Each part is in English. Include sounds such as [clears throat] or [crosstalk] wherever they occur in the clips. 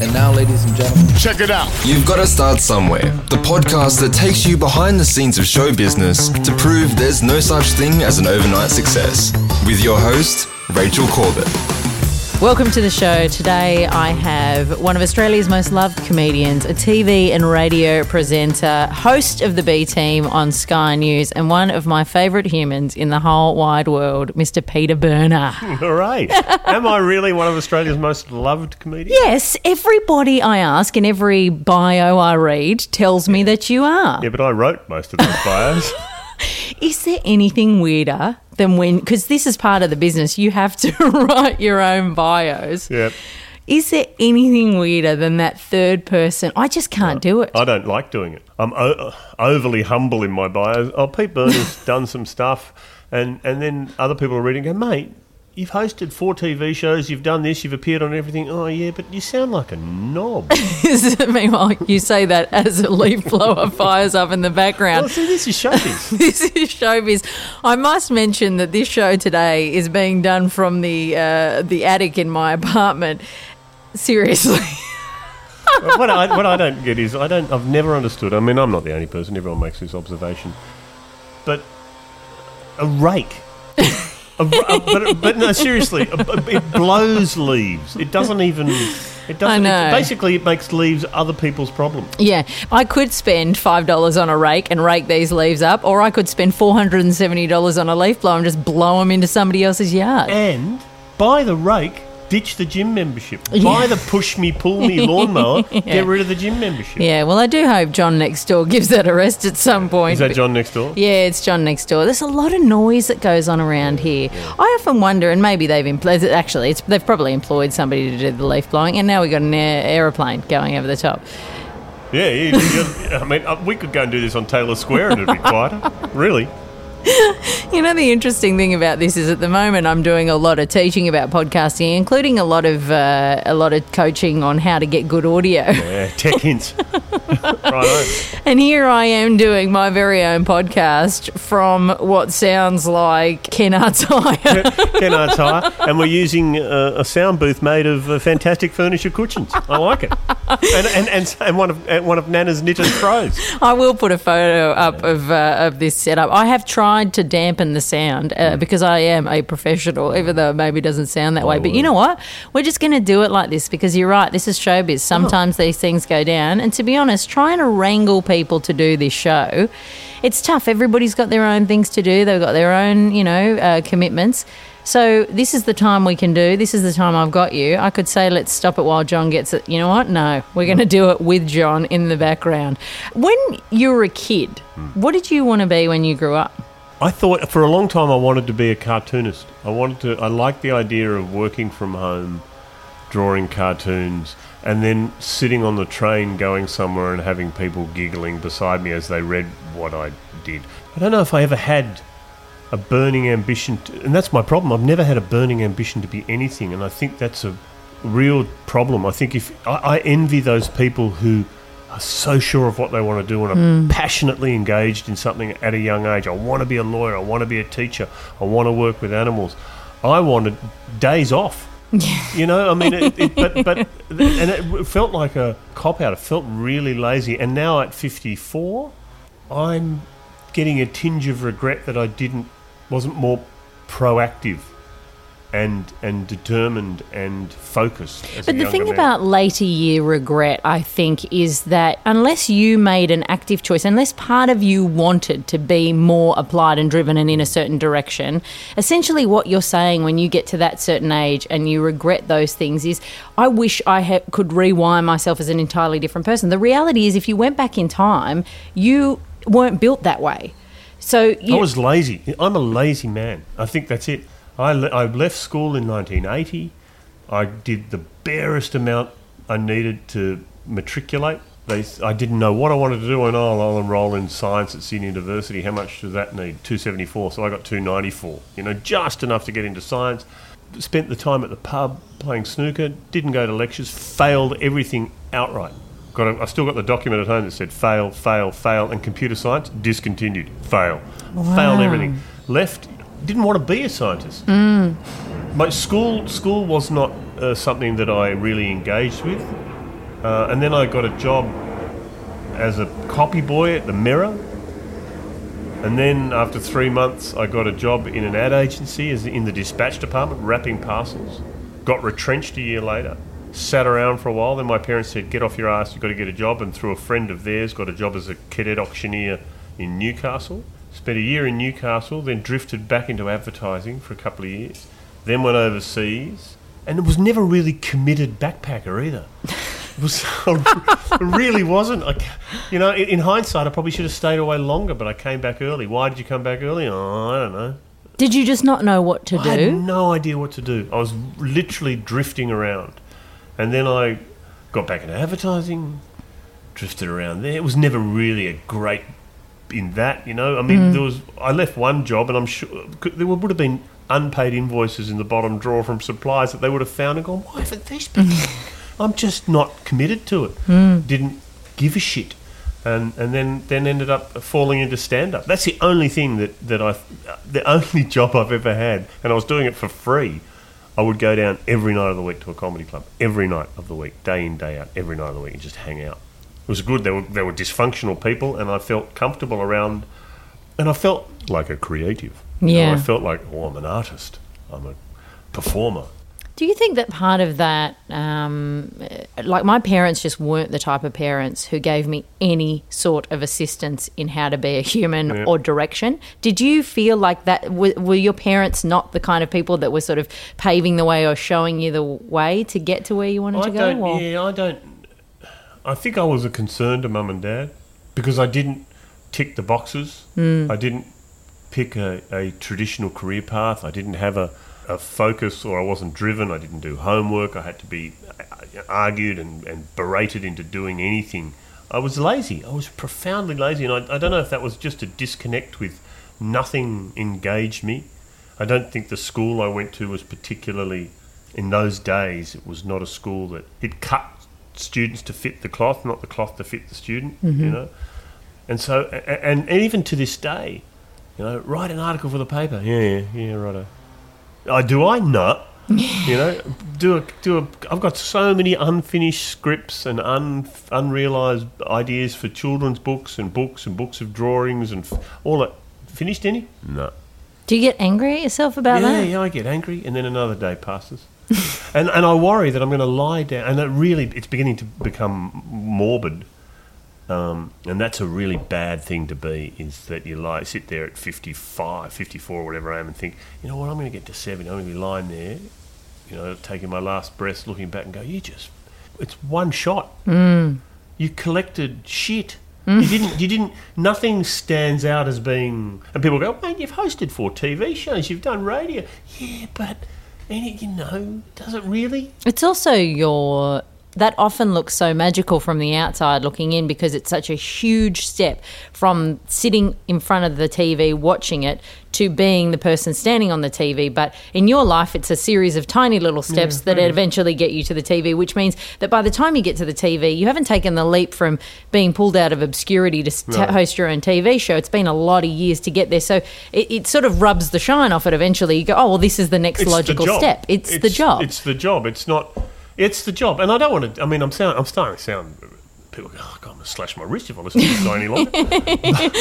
And now, ladies and gentlemen, Check it out. You've got to start somewhere. The podcast that takes you behind the scenes of show business to prove there's no such thing as an overnight success. With your host, Rachel Corbett. Welcome to the show. Today I have one of Australia's most loved comedians, a TV and radio presenter, host of the B Team on Sky News, and one of my favourite humans in the whole wide world, Mr. Peter Berner. [laughs] All right. Am I really one of Australia's most loved comedians? yes, everybody I ask and every bio I read tells me that you are. Yeah, but I wrote most of those bios. [laughs] [laughs] Is there anything weirder than when, because this is part of the business, you have to [laughs] write your own bios. yeah. Is there anything weirder than that third person? I just can't do it. I don't like doing it. I'm o- overly humble in my bios. Oh, Pete Berner's [laughs] done some stuff, and, and then other people are reading and go, mate, you've hosted four TV shows, you've done this, you've appeared on everything. Oh, yeah, but you sound like a knob. [laughs] Meanwhile, you say that as a leaf blower fires up in the well, background. see, this is showbiz. [laughs] This is showbiz. I must mention that this show today is being done from the uh, the attic in my apartment. Seriously, [laughs] what, I, what I don't get is I don't. I've never understood. I mean, I'm not the only person. Everyone makes this observation, but a rake. A, a- but, but no, seriously, it blows leaves. It doesn't even. It doesn't. know. It, basically, it makes leaves other people's problems. yeah, I could spend five dollars on a rake and rake these leaves up, or I could spend four hundred and seventy dollars on a leaf blower and just blow them into somebody else's yard. And buy the rake. Ditch the gym membership. Yeah. Buy the push me, pull me [laughs] lawnmower. Get rid of the gym membership. Yeah, well, I do hope John next door gives that a rest at some point. Is that John next door? Yeah, it's John next door. There's a lot of noise that goes on around here. I often wonder, and maybe they've employed, actually, it's, they've probably employed somebody to do the leaf blowing, and now we've got an aeroplane going over the top. Yeah, you, you, I mean, uh, we could go and do this on Taylor Square and it'd be quieter. [laughs] Really? [laughs] You know, the interesting thing about this is at the moment I'm doing a lot of teaching about podcasting, including a lot of uh, a lot of coaching on how to get good audio. Yeah, tech hints. [laughs] right. And here I am doing my very own podcast from what sounds like Kennard's Hire. Kennard's Hire, and we're using uh, a sound booth made of uh, fantastic furniture cushions. I like it, and and, and, and one of and one of Nana's knitted throws. I will put a photo up of uh, of this setup. I have tried to dampen the sound uh, because I am a professional, even though it maybe doesn't sound that way. But you know what? We're just going to do it like this because you're right. This is showbiz. Sometimes these things go down, and to be honest, trying to wrangle people to do this show, it's tough. Everybody's got their own things to do. They've got their own, you know, uh, commitments. So this is the time we can do. This is the time I've got you. I could say let's stop it while John gets it. You know what? No, we're going to do it with John in the background. When you were a kid, what did you want to be when you grew up? I thought for a long time I wanted to be a cartoonist. I wanted to. I liked the idea of working from home, drawing cartoons, and then sitting on the train going somewhere and having people giggling beside me as they read what I did. I don't know if I ever had a burning ambition, to, and that's my problem. I've never had a burning ambition to be anything, and I think that's a real problem. I think if I, I envy those people who are so sure of what they want to do and are hmm. passionately engaged in something at a young age. I want to be a lawyer. I want to be a teacher. I want to work with animals. I wanted days off. [laughs] You know, I mean, it, it, but but and it felt like a cop out. It felt really lazy. And now at fifty four, I'm getting a tinge of regret that I didn't wasn't more proactive and and determined and focused. But the thing man. about later year regret, I think, is that unless you made an active choice, unless part of you wanted to be more applied and driven and in a certain direction, essentially what you're saying when you get to that certain age and you regret those things is, I wish I ha- could rewind myself as an entirely different person. The reality is, if you went back in time, you weren't built that way. So you, I was lazy. I'm a lazy man. I think that's it. I, le- I left school in 1980. I did the barest amount I needed to matriculate. They, I didn't know what I wanted to do, and oh, I'll enroll in science at Sydney University. How much does that need? 274. So I got 294. You know, just enough to get into science. Spent the time at the pub playing snooker. Didn't go to lectures. Failed everything outright. Got a, I still got the document at home that said fail, fail, fail, and computer science discontinued. Fail. Failed everything. Left didn't want to be a scientist. My school school was not uh, something that I really engaged with, uh, and then I got a job as a copy boy at the Mirror. And then after three months, I got a job in an ad agency as in the dispatch department, wrapping parcels. Got retrenched a year later. Sat around for a while. Then my parents said, "Get off your ass! You've got to get a job." And through a friend of theirs, got a job as a cadet auctioneer in Newcastle. Spent a year in Newcastle, then drifted back into advertising for a couple of years. Then went overseas, and it was never really committed backpacker either. It was [laughs] it really wasn't. I, you know, in, in hindsight, I probably should have stayed away longer, but I came back early. Why did you come back early? Oh, I don't know. Did you just not know what to do? I had no idea what to do. I was literally drifting around, and then I got back into advertising, drifted around there. It was never really a great in that, you know. I mean, mm. there was I left one job, and I'm sure there would have been unpaid invoices in the bottom drawer from suppliers that they would have found and gone, "Why haven't these people?" Mm-hmm. I'm just not committed to it. Mm. Didn't give a shit. And, and then, then ended up falling into stand up. That's the only thing that, that I, the only [laughs] job I've ever had, and I was doing it for free. I would go down every night of the week to a comedy club, every night of the week, day in, day out, every night of the week, and just hang out. It was good. There were, there were dysfunctional people, and I felt comfortable around, and I felt like a creative. You know, Yeah. I felt like, oh, I'm an artist, I'm a performer. Do you think that part of that, um, like my parents just weren't the type of parents who gave me any sort of assistance in how to be a human Yeah. or direction? Did you feel like that? Were, were your parents not the kind of people that were sort of paving the way or showing you the way to get to where you wanted I to go? or- Yeah, I don't. I think I was a concern to mum and dad because I didn't tick the boxes. Hmm. I didn't pick a, a traditional career path. I didn't have a, a focus, or I wasn't driven. I didn't do homework. I had to be uh, argued and, and berated into doing anything. I was lazy. I was profoundly lazy, and I, I don't know if that was just a disconnect with nothing engaged me. I don't think the school I went to was particularly, in those days, it was not a school that it cut students to fit the cloth, not the cloth to fit the student. You mm-hmm. know, and so a- a- and, and even to this day, you know, write an article for the paper. Yeah, yeah, yeah, righto. Uh, I do. I not. [laughs] you know, do a do a. I've got so many unfinished scripts and un, unrealized ideas for children's books and books and books of drawings and f- all that. Finished any? No. Do you get angry at yourself about Yeah, that? yeah, I get angry, and then another day passes, [laughs] and and I worry that I'm going to lie down, and it really it's beginning to become morbid, um, and that's a really bad thing to be. Is that you lie, sit there at 55, 54, whatever I am, and think, you know what, I'm going to get to 70, I'm going to be lying there, you know, taking my last breath, looking back and go, you just, it's one shot. You collected shit. You didn't. You didn't. Nothing stands out as being. And people go, "Man, you've hosted four TV shows. You've done radio." Yeah, but any, you know, does it really? It's also your that often looks so magical from the outside looking in because it's such a huge step from sitting in front of the TV watching it to being the person standing on the TV. But in your life, it's a series of tiny little steps that eventually get you to the TV, which means that by the time you get to the TV, you haven't taken the leap from being pulled out of obscurity to to host your own TV show. It's been a lot of years to get there. So it, it sort of rubs the shine off it eventually. You go, oh, well, this is the next It's logical the step. It's, the job. It's the job. It's not. It's the job. And I don't want to. I mean, I'm sound. I'm starting to sound. People go, oh, God, I'm going to slash my wrist if I listen to this guy any longer.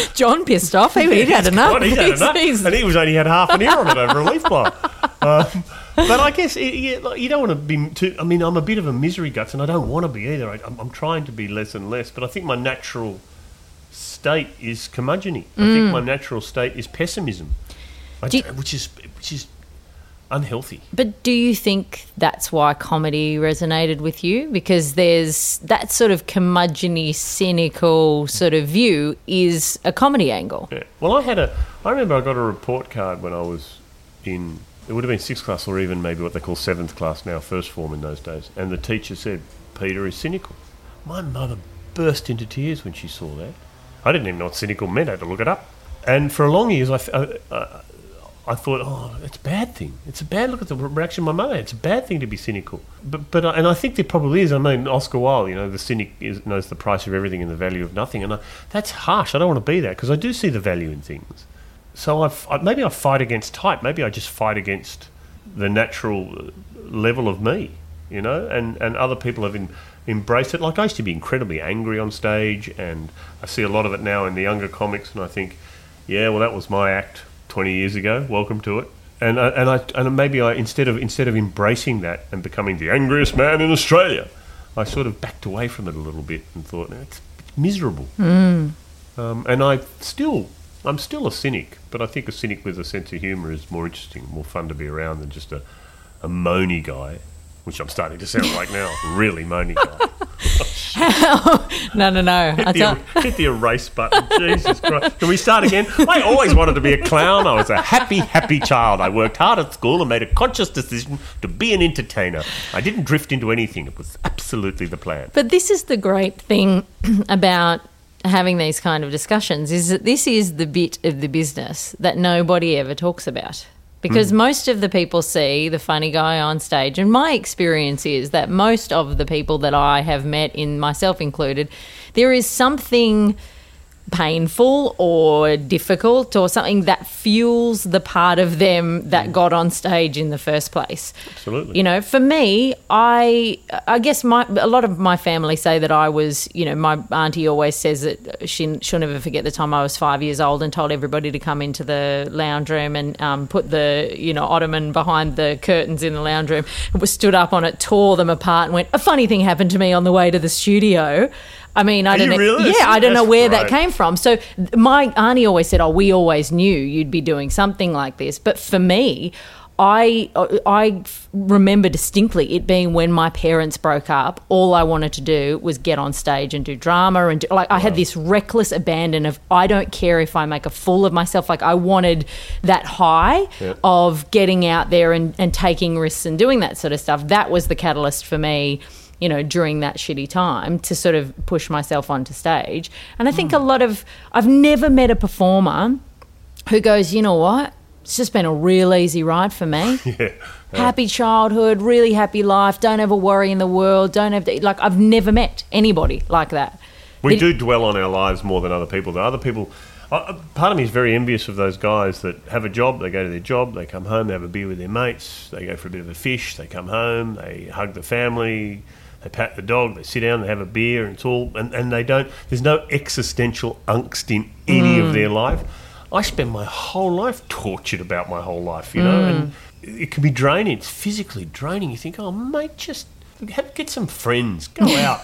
[laughs] John pissed off. He, he'd had enough. God, he's had enough. He's- and he was only had half an ear on it over a leaf blower. [laughs] Um, but I guess it, yeah, like, you don't want to be too. I mean, I'm a bit of a misery guts, and I don't want to be either. I, I'm, I'm trying to be less and less, but I think my natural state is curmudgeony. I think my natural state is pessimism, I Mm. Do you- which is which is unhealthy. But do you think that's why comedy resonated with you? Because there's that sort of curmudgeony, cynical sort of view is a comedy angle. Yeah. Well, I had a. I remember I got a report card when I was in. It would have been sixth class or even maybe what they call seventh class now, first form in those days. And the teacher said, "Peter is cynical." My mother burst into tears when she saw that. I didn't even know what cynical meant. I had to look it up. And for a long years, I, I, I- I thought, oh, it's a bad thing. It's a bad look at the reaction of my mother. It's a bad thing to be cynical. But, but, and I think there probably is. I mean, Oscar Wilde, you know, the cynic is, knows the price of everything and the value of nothing. And I, that's harsh. I don't want to be that because I do see the value in things. so I've, I, maybe I fight against type. Maybe I just fight against the natural level of me, you know. And and other people have embraced it. Like I used to be incredibly angry on stage, and I see a lot of it now in the younger comics, and I think, yeah, well, that was my act twenty years ago. Welcome to it. And I, and I and maybe I instead of instead of embracing that and becoming the angriest man in Australia, I sort of backed away from it a little bit and thought it's, it's miserable. Um, and I still, I'm still a cynic, but I think a cynic with a sense of humour is more interesting, more fun to be around than just a, a moany guy, which I'm starting to sound like now, really moany guy. [laughs] [laughs] No, no, no. Hit the, er, hit the erase button. Jesus Christ. Can we start again? I always wanted to be a clown. I was a happy, happy child. I worked hard at school and made a conscious decision to be an entertainer. I didn't drift into anything. It was absolutely the plan. But this is the great thing [clears throat] about having these kind of discussions is that this is the bit of the business that nobody ever talks about. Because hmm. most of the people see the funny guy on stage, and my experience is that most of the people that I have met, in myself included, there is something painful or difficult or something that fuels the part of them that got on stage in the first place. Absolutely. You know, for me, I I guess my a lot of my family say that I was, you know, my auntie always says that she she'll never forget the time I was five years old and told everybody to come into the lounge room and um, put the you know ottoman behind the curtains in the lounge room. Was stood up on it, tore them apart, and went. A funny thing happened to me on the way to the studio. I mean, I Are don't know. really? Yeah, I don't know where that came from. So my auntie always said, "Oh, we always knew you'd be doing something like this." But for me, I uh, I remember distinctly it being when my parents broke up. All I wanted to do was get on stage and do drama, and do, like I had this reckless abandon of I don't care if I make a fool of myself. Like I wanted that high of getting out there and, and taking risks and doing that sort of stuff. That was the catalyst for me you know, during that shitty time to sort of push myself onto stage. And I think a lot of, I've never met a performer who goes, you know what? It's just been a real easy ride for me. [laughs] Yeah. Happy childhood, really happy life, don't have a worry in the world, don't have to, like, I've never met anybody like that. We do dwell on our lives more than other people. do. Other people, uh, uh, part of me is very envious of those guys that have a job. They go to their job, they come home, they have a beer with their mates, they go for a bit of a fish, they come home, they hug the family, they pat the dog, they sit down, they have a beer, and it's all. And, and they don't. There's no existential angst in any of mm. their life. I spend my whole life tortured about my whole life, you know, and mm. it can be draining. It's physically draining. You think, oh mate, just have, get some friends, go [laughs] out.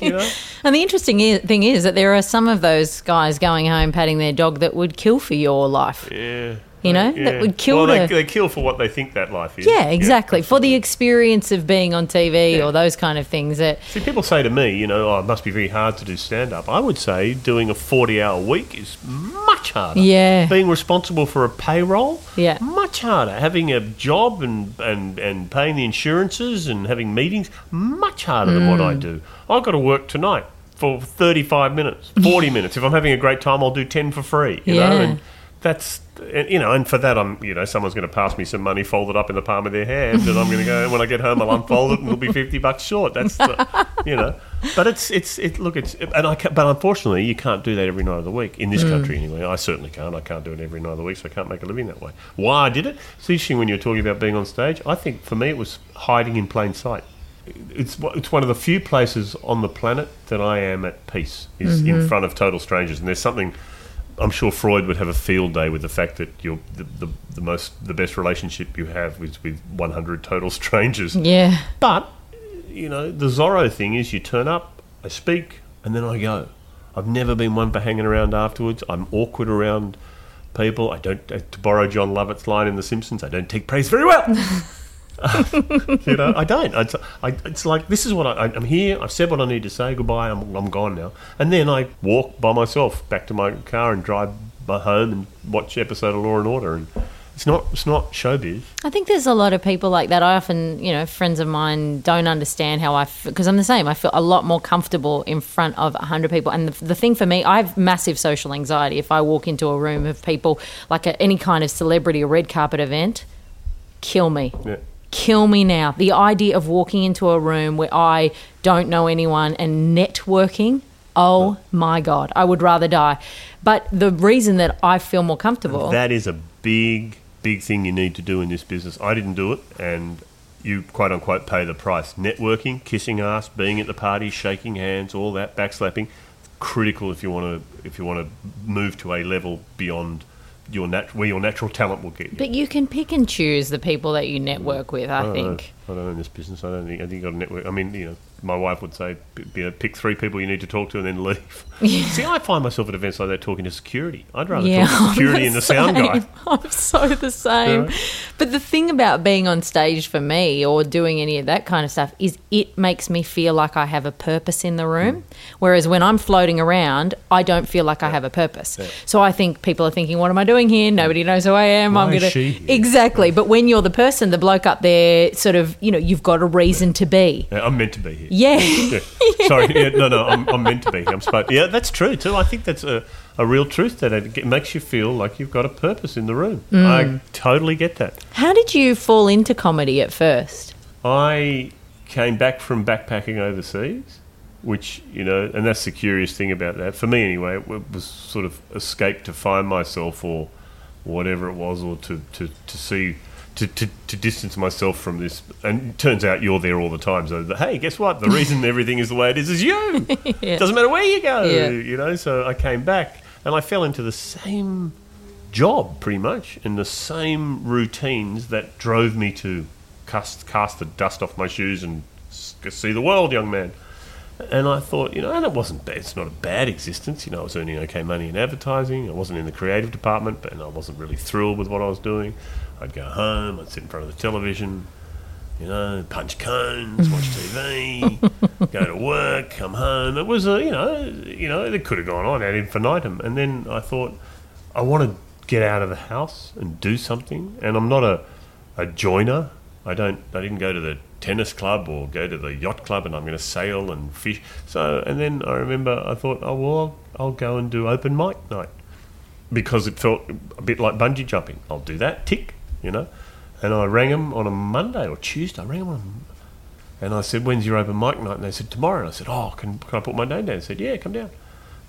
you know? And the interesting thing is that there are some of those guys going home patting their dog that would kill for your life. Yeah. You know, Yeah. that would kill Well, they, they kill for what they think that life is. Yeah, exactly. For the experience of being on TV Yeah. or those kind of things that See, people say to me, you know, oh, it must be very hard to do stand up. I would say doing a 40 hour week is much harder. Yeah. Being responsible for a payroll, Yeah. much harder. Having a job and, and, and paying the insurances and having meetings, much harder than what I Mm. do. I've got to work tonight for 35 minutes, 40 [laughs] minutes. If I'm having a great time, I'll do 10 for free, you know? Yeah. And that's, and, you know, and for that, I'm, you know, someone's going to pass me some money folded up in the palm of their hand, and I'm going to go, when I get home, I'll unfold it and it'll be 50 bucks short. That's, the, you know, but it's, it's, it, look, it's, and I, ca- but unfortunately, you can't do that every night of the week in this mm. country anyway. I certainly can't. I can't do it every night of the week, so I can't make a living that way. Why I did it? It's interesting when you're talking about being on stage. I think for me, it was hiding in plain sight it's it's one of the few places on the planet that I am at peace is in mm-hmm. front of total strangers, and there's something. I'm sure Freud would have a field day with the fact that you're the, the, the most the best relationship you have is with 100 total [laughs] strangers. yeah. But you know the Zorro thing is you turn up, I speak, and then I go. I've never been one for hanging around afterwards. I'm awkward around people. I don't, to borrow John Lovitz line in The Simpsons, I don't take praise very well. [laughs] [laughs] you know, I don't. It's, I, it's like this is what I, I'm here. I've said what I need to say. Goodbye. I'm, I'm gone now. And then I walk by myself back to my car and drive by home and watch episode of Law and Order. And it's not it's not showbiz. I think there's a lot of people like that. I often, you know, friends of mine don't understand how I, because I'm the same. I feel a lot more comfortable in front of 100 people. And the, the thing for me, I have massive social anxiety. If I walk into a room of people, like a, any kind of celebrity or red carpet event, kill me. Yeah. Kill me now. The idea of walking into a room where I don't know anyone and networking Oh my God, I would rather die. But the reason that I feel more comfortable. That is a big, big thing you need to do in this business. I didn't do it, and you quote unquote pay the price. Networking, kissing ass, being at the party, shaking hands, all that, backslapping, critical if you want to if you want to move to a level beyond your nat- where your natural talent will get you. but you can pick and choose the people that you network mm. with, I know. think. I don't know in this business. I don't think I think you got a network. I mean, you know, my wife would say, you know, pick three people you need to talk to and then leave. See, I find myself at events like that talking to security. I'd rather Yeah, talk to [laughs] security and the sound guy. [laughs] I'm so the same. Yeah. But the thing about being on stage for me or doing any of that kind of stuff is it makes me feel like I have a purpose in the room. Mm. Whereas when I'm floating around, I don't feel like I have a purpose. So I think people are thinking, what am I doing here? Nobody knows who I am. Why I'm going to. Exactly. But when you're the person, the bloke up there, sort of, you know, you've got a reason to be. Yeah, I'm meant to be here. Yeah. [laughs] Yeah. Sorry, yeah, no, no, I'm, I'm meant to be. here. I'm supposed. Yeah, that's true too. I think that's a, a real truth that it makes you feel like you've got a purpose in the room. Mm. I totally get that. How did you fall into comedy at first? I came back from backpacking overseas, which you know, and that's the curious thing about that. For me, anyway, it was sort of escape to find myself or whatever it was, or to to, to see. To, to, to distance myself from this, and it turns out you're there all the time. So, hey, guess what? The [laughs] reason everything is the way it is is you. It doesn't matter where you go, Yeah. you know. So I came back, and I fell into the same job pretty much, and the same routines that drove me to cast cast the dust off my shoes and see the world, young man. And I thought, you know, and it wasn't bad. It's not a bad existence. You know, I was earning okay money in advertising. I wasn't in the creative department, but and I wasn't really thrilled with what I was doing. I'd go home. I'd sit in front of the television. You know, punch cones, watch [laughs] TV, go to work, come home. It was a, you know, you know, it could have gone on ad infinitum. And then I thought, I want to get out of the house and do something. And I'm not a, a joiner. I don't. I didn't go to the tennis club or go to the yacht club, and I'm going to sail and fish. So, and then I remember I thought, oh well, I'll go and do open mic night because it felt a bit like bungee jumping. I'll do that. Tick, you know. And I rang them on a Monday or Tuesday. I rang them on, and I said, "When's your open mic night?" And they said, "Tomorrow." And I said, "Oh, can, can I put my name down?" They said, "Yeah, come down."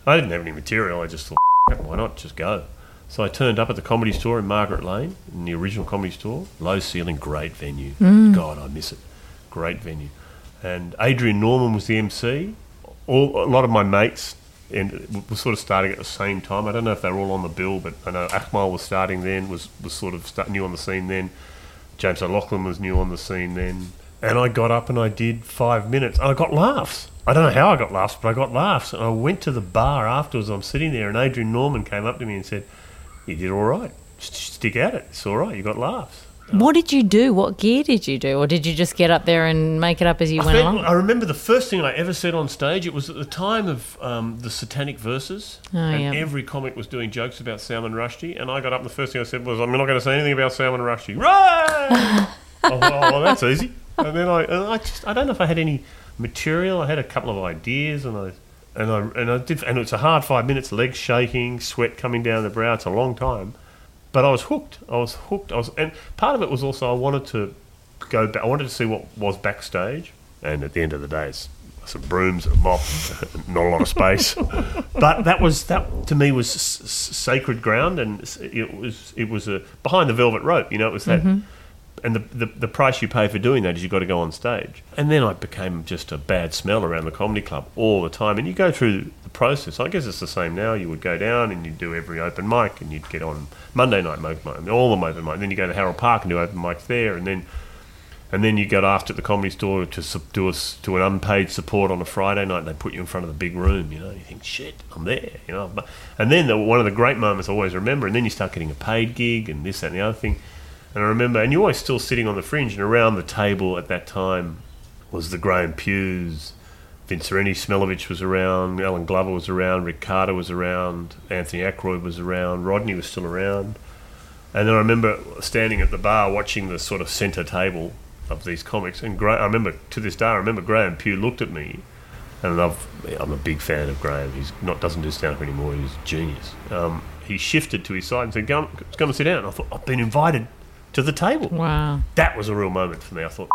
I didn't have any material. I just thought, why not just go? So I turned up at the comedy store in Margaret Lane, in the original comedy store. Low ceiling, great venue. Mm. God, I miss it. Great venue. And Adrian Norman was the MC. All, a lot of my mates and were sort of starting at the same time. I don't know if they were all on the bill, but I know Akmal was starting then, was, was sort of start, new on the scene then. James O'Loughlin was new on the scene then. And I got up and I did five minutes. I got laughs. I don't know how I got laughs, but I got laughs. And I went to the bar afterwards. I'm sitting there, and Adrian Norman came up to me and said, You did all right. Stick at it. It's all right. You got laughs. What did you do? What gear did you do? Or did you just get up there and make it up as you I, went along? I remember the first thing I ever said on stage. It was at the time of um, the Satanic Verses, Oh, and yeah. every comic was doing jokes about Salman Rushdie. And I got up, and the first thing I said was, "I'm not going to say anything about Salman Rushdie." Right? [laughs] oh, well, that's easy. And then I, and I just, I don't know if I had any material. I had a couple of ideas, and I, and I, and I did, and it's a hard five minutes, legs shaking, sweat coming down the brow. It's a long time. But I was hooked. I was hooked. I was, and part of it was also I wanted to go back. I wanted to see what was backstage. And at the end of the day, it's some brooms, a mop, [laughs] not a lot of space. [laughs] but that was that to me was s- s- sacred ground, and it was it was a behind the velvet rope. You know, it was that. Mm-hmm. And the, the the price you pay for doing that is you've got to go on stage. And then I became just a bad smell around the comedy club all the time. And you go through process. I guess it's the same now. You would go down and you'd do every open mic, and you'd get on Monday night open mic, all the open mic. Then you go to Harold Park and do open mics there, and then and then you go after the comedy store to do a to an unpaid support on a Friday night. And they put you in front of the big room. You know, you think, shit, I'm there. You know, and then the, one of the great moments I always remember. And then you start getting a paid gig and this that, and the other thing. And I remember, and you're always still sitting on the fringe, and around the table at that time was the Graham Hughes, Vince Rennie Smelovich was around, Alan Glover was around, Rick Carter was around, Anthony Ackroyd was around, Rodney was still around. And then I remember standing at the bar watching the sort of centre table of these comics. And Gra- I remember, to this day, I remember Graham Pugh looked at me, and I've, I'm a big fan of Graham. He's not doesn't do stand up anymore. He's a genius. Um, he shifted to his side and said, "Come, come and sit down." And I thought, I've been invited to the table. Wow. That was a real moment for me. I thought,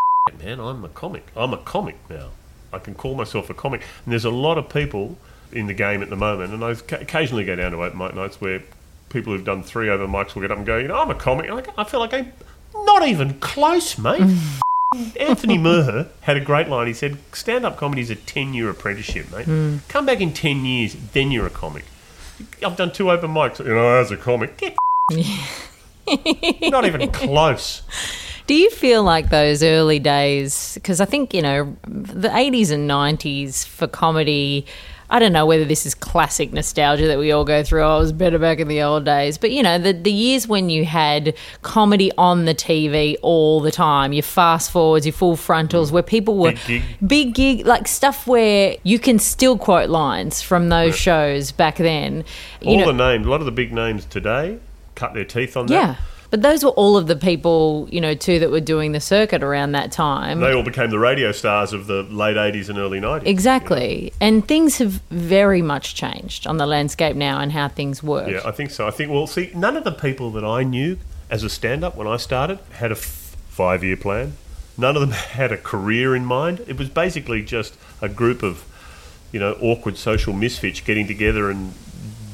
man, I'm a comic. I'm a comic now. I can call myself a comic. And there's a lot of people in the game at the moment, and I occasionally go down to open mic nights where people who've done three over mics will get up and go, you know, I'm a comic. And I, I feel like I'm not even close, mate. [laughs] Anthony Murher had a great line. He said, "Stand up comedy is a ten-year apprenticeship, mate. Hmm. Come back in ten years, then you're a comic." I've done two open mics, you know, as a comic. Get [laughs] not even close. [laughs] Do you feel like those early days? Because I think, you know, the 80s and 90s for comedy. I don't know whether this is classic nostalgia that we all go through. Oh, it was better back in the old days. But, you know, the, the years when you had comedy on the TV all the time, your fast forwards, your full frontals, where people were Big gig. big gig, like stuff where you can still quote lines from those shows back then. You All know, the names, a lot of the big names today, cut their teeth on that. yeah. But those were all of the people, you know, too, that were doing the circuit around that time. They all became the radio stars of the late 80s and early 90s. Exactly. And things have very much changed on the landscape now and how things work. Yeah, I think so. I think, well, see, none of the people that I knew as a stand up when I started had a f- five year plan. None of them [laughs] had a career in mind. It was basically just a group of, you know, awkward social misfits getting together and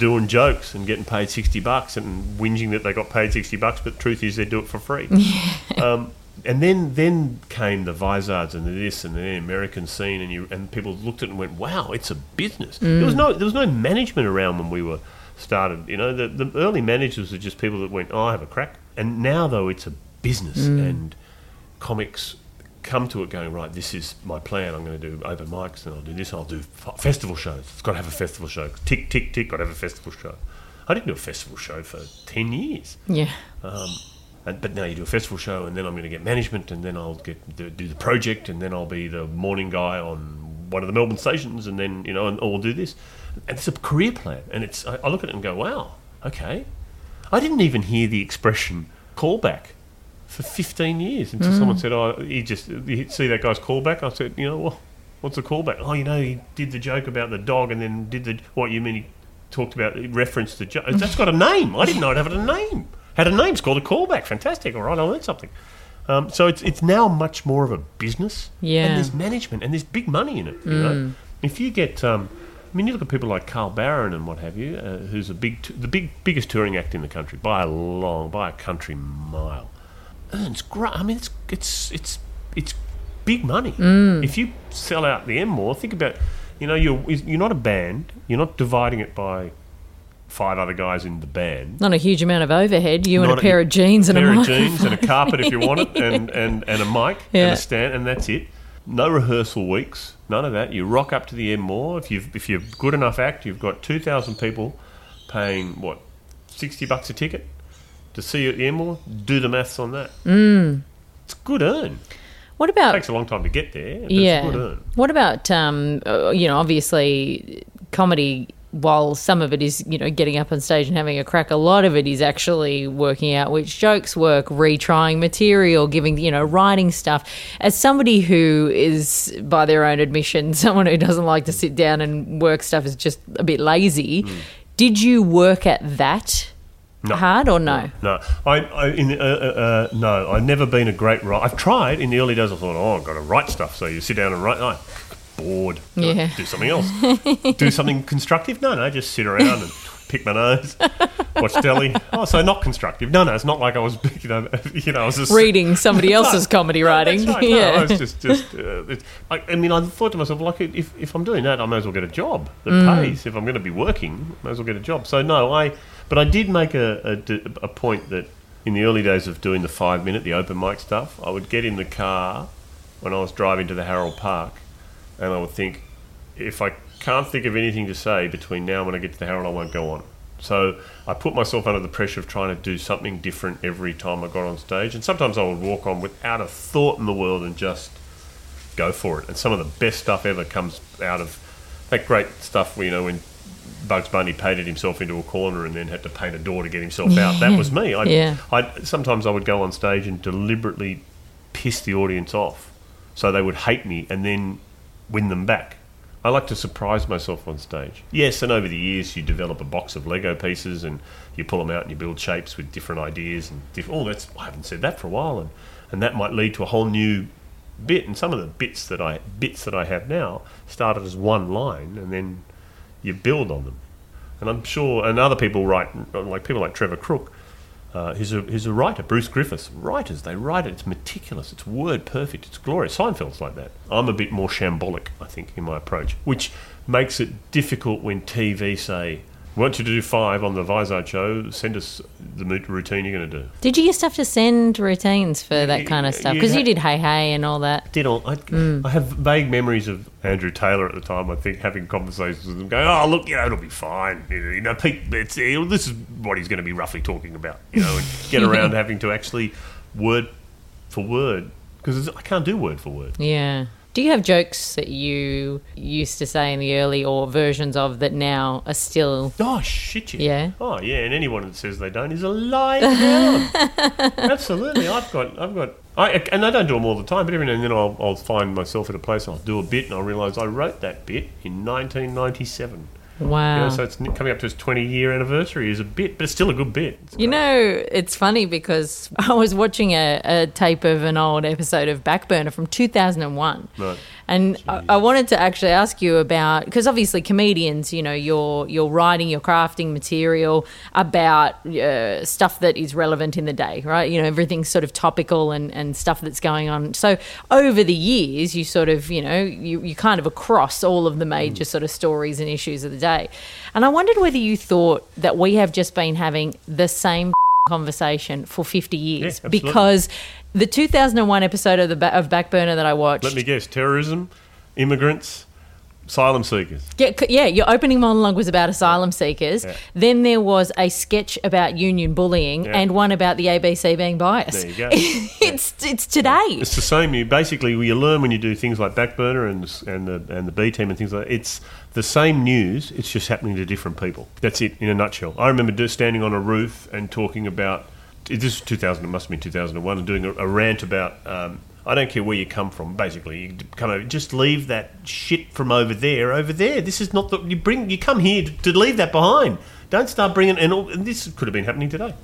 doing jokes and getting paid 60 bucks and whinging that they got paid 60 bucks, but the truth is they do it for free. [laughs] um, and then then came the Vizards and the this and the American scene, and you and people looked at it and went, "Wow, it's a business." There was no there was no management around when we were started. You know, the, the early managers were just people that went, "Oh, I have a crack," and now though it's a business, and comics come to it going, "Right, this is my plan. I'm going to do open mics, and I'll do this. I'll do f- festival shows. It's got to have a festival show. Tick tick tick. Got to have a festival show." I didn't do a festival show for ten years. Yeah. Um, and, but now you do a festival show, and then I'm going to get management, and then I'll get do, do the project, and then I'll be the morning guy on one of the Melbourne stations, and then you know, and I'll do this. And it's a career plan, and it's I, I look at it and go, wow, okay. I didn't even hear the expression callback for 15 years until someone said, oh, he just you see that guy's callback. I said, you know, well, what's a callback? Oh, you know, he did the joke about the dog, and then did the what you mean? He talked about he referenced the joke. That's got a name. I didn't know it had a name. Had a name. It's called a callback. Fantastic. All right, I learned something. Um, so it's it's now much more of a business. Yeah. And there's management and there's big money in it. You know, if you get, um, I mean, you look at people like Carl Barron and what have you, uh, who's a big, t- the big biggest touring act in the country by a long, by a country mile. Earns great. I mean, it's it's it's it's big money. Mm. If you sell out the Enmore, think about, you know, you're you're not a band. You're not dividing it by five other guys in the band. Not a huge amount of overhead. You and Not a pair of jeans and a pair of jeans and a carpet if you want it, [laughs] and, and, and a mic and a stand, and that's it. No rehearsal weeks, none of that. You rock up to the Enmore. If you've if you're good enough act, you've got two thousand people paying what sixty bucks a ticket to see you at More. Do the maths on that. Mm. It's good earn. What about? It takes a long time to get there. But yeah? It's good earn. What about um, uh, you know, obviously comedy. While some of it is, you know, getting up on stage and having a crack, a lot of it is actually working out which jokes work, retrying material, giving, you know, writing stuff. As somebody who is, by their own admission, [laughs] someone who doesn't like to sit down and work stuff is just a bit lazy. Did you work at that No. hard or no? No, I, I in uh, uh, uh, no, I've never been a great writer. I've tried in the early days. I thought, oh, I've got to write stuff. So you sit down and write. No, bored. Yeah. Do something else. Do something [laughs] constructive. No, no, just sit around and pick my nose, watch telly. Oh, so not constructive. No, no, it's not like I was, [laughs] you know, you know, I was just Reading somebody [laughs] else's comedy writing. Right. No, yeah. I was just, just. Uh, it's, I, I mean, I thought to myself, like, if, if I'm doing that, I may as well get a job that Mm. pays. If I'm going to be working, I may as well get a job. So no, I. But I did make a a point that in the early days of doing the five minute, the open mic stuff, I would get in the car when I was driving to the Harold Park, and I would think, if I can't think of anything to say between now and when I get to the Harold, I won't go on. So I put myself under the pressure of trying to do something different every time I got on stage, and sometimes I would walk on without a thought in the world and just go for it. And some of the best stuff ever comes out of that great stuff. You know when Bugs Bunny painted himself into a corner and then had to paint a door to get himself out. That was me. I, Yeah. I sometimes I would go on stage and deliberately piss the audience off, so they would hate me and then win them back. I like to surprise myself on stage. Yes, and over the years you develop a box of Lego pieces and you pull them out and you build shapes with different ideas and diff- oh, that's I haven't said that for a while, and and that might lead to a whole new bit. And some of the bits that I bits that I have now started as one line and then you build on them. And I'm sure, and other people write, like people like Trevor Crook, uh, he's, a, he's a writer. Bruce Griffiths, writers, they write it. It's meticulous. It's word perfect. It's glorious. Seinfeld's like that. I'm a bit more shambolic, I think, in my approach, which makes it difficult when TV say, want you to do five on the Vizard show. Send us the routine you're going to do. Did you used to have to send routines for that kind of stuff? Because you did Hey Hey and all that. Did all I, mm. I have vague memories of Andrew Taylor at the time. I think having conversations with him, going, "Oh, look, you know, it'll be fine. You know, Pete, it's, this is what he's going to be roughly talking about. You know, and [laughs] get around having to actually word for word because I can't do word for word. Yeah. Do you have jokes that you used to say in the early or versions of that now are still? Oh shit! Yeah. Yeah. Oh yeah, and anyone that says they don't is a liar. [laughs] Absolutely, I've got, I've got, I and I don't do them all the time, but every now and then I'll, I'll find myself at a place, and I'll do a bit, and I'll realise I wrote that bit in 1997. Wow. You know, so it's coming up to its 20 year anniversary is a bit, but it's still a good bit. You know, it's funny because [laughs] I was watching a, a tape of an old episode of BackBerner from 2001. Right. And I, I wanted to actually ask you about because obviously comedians, you know, you're you're writing, you're crafting material about uh, stuff that is relevant in the day, right? You know, everything's sort of topical and, and stuff that's going on. So over the years, you sort of, you know, you, you kind of across all of the major sort of stories and issues of the day. And I wondered whether you thought that we have just been having the same conversation for 50 years absolutely. because the 2001 episode of the ba- of BackBerner that I watched Let me guess terrorism, immigrants, asylum seekers. Yeah, c- yeah, your opening monologue was about asylum seekers. Yeah. Then there was a sketch about union bullying Yeah. and one about the ABC being biased. There you go. [laughs] it's it's today. It's the same. You basically you learn when you do things like BackBerner and and the and the B team and things like that. It's the same news. It's just happening to different people. That's it in a nutshell. I remember standing on a roof and talking about this is 2000. It must have been 2001 and doing a, a rant about. Um, I don't care where you come from. Basically, you come over. Just leave that shit from over there. Over there. This is not the. You bring. You come here to, to leave that behind. Don't start bringing. And, all, and this could have been happening today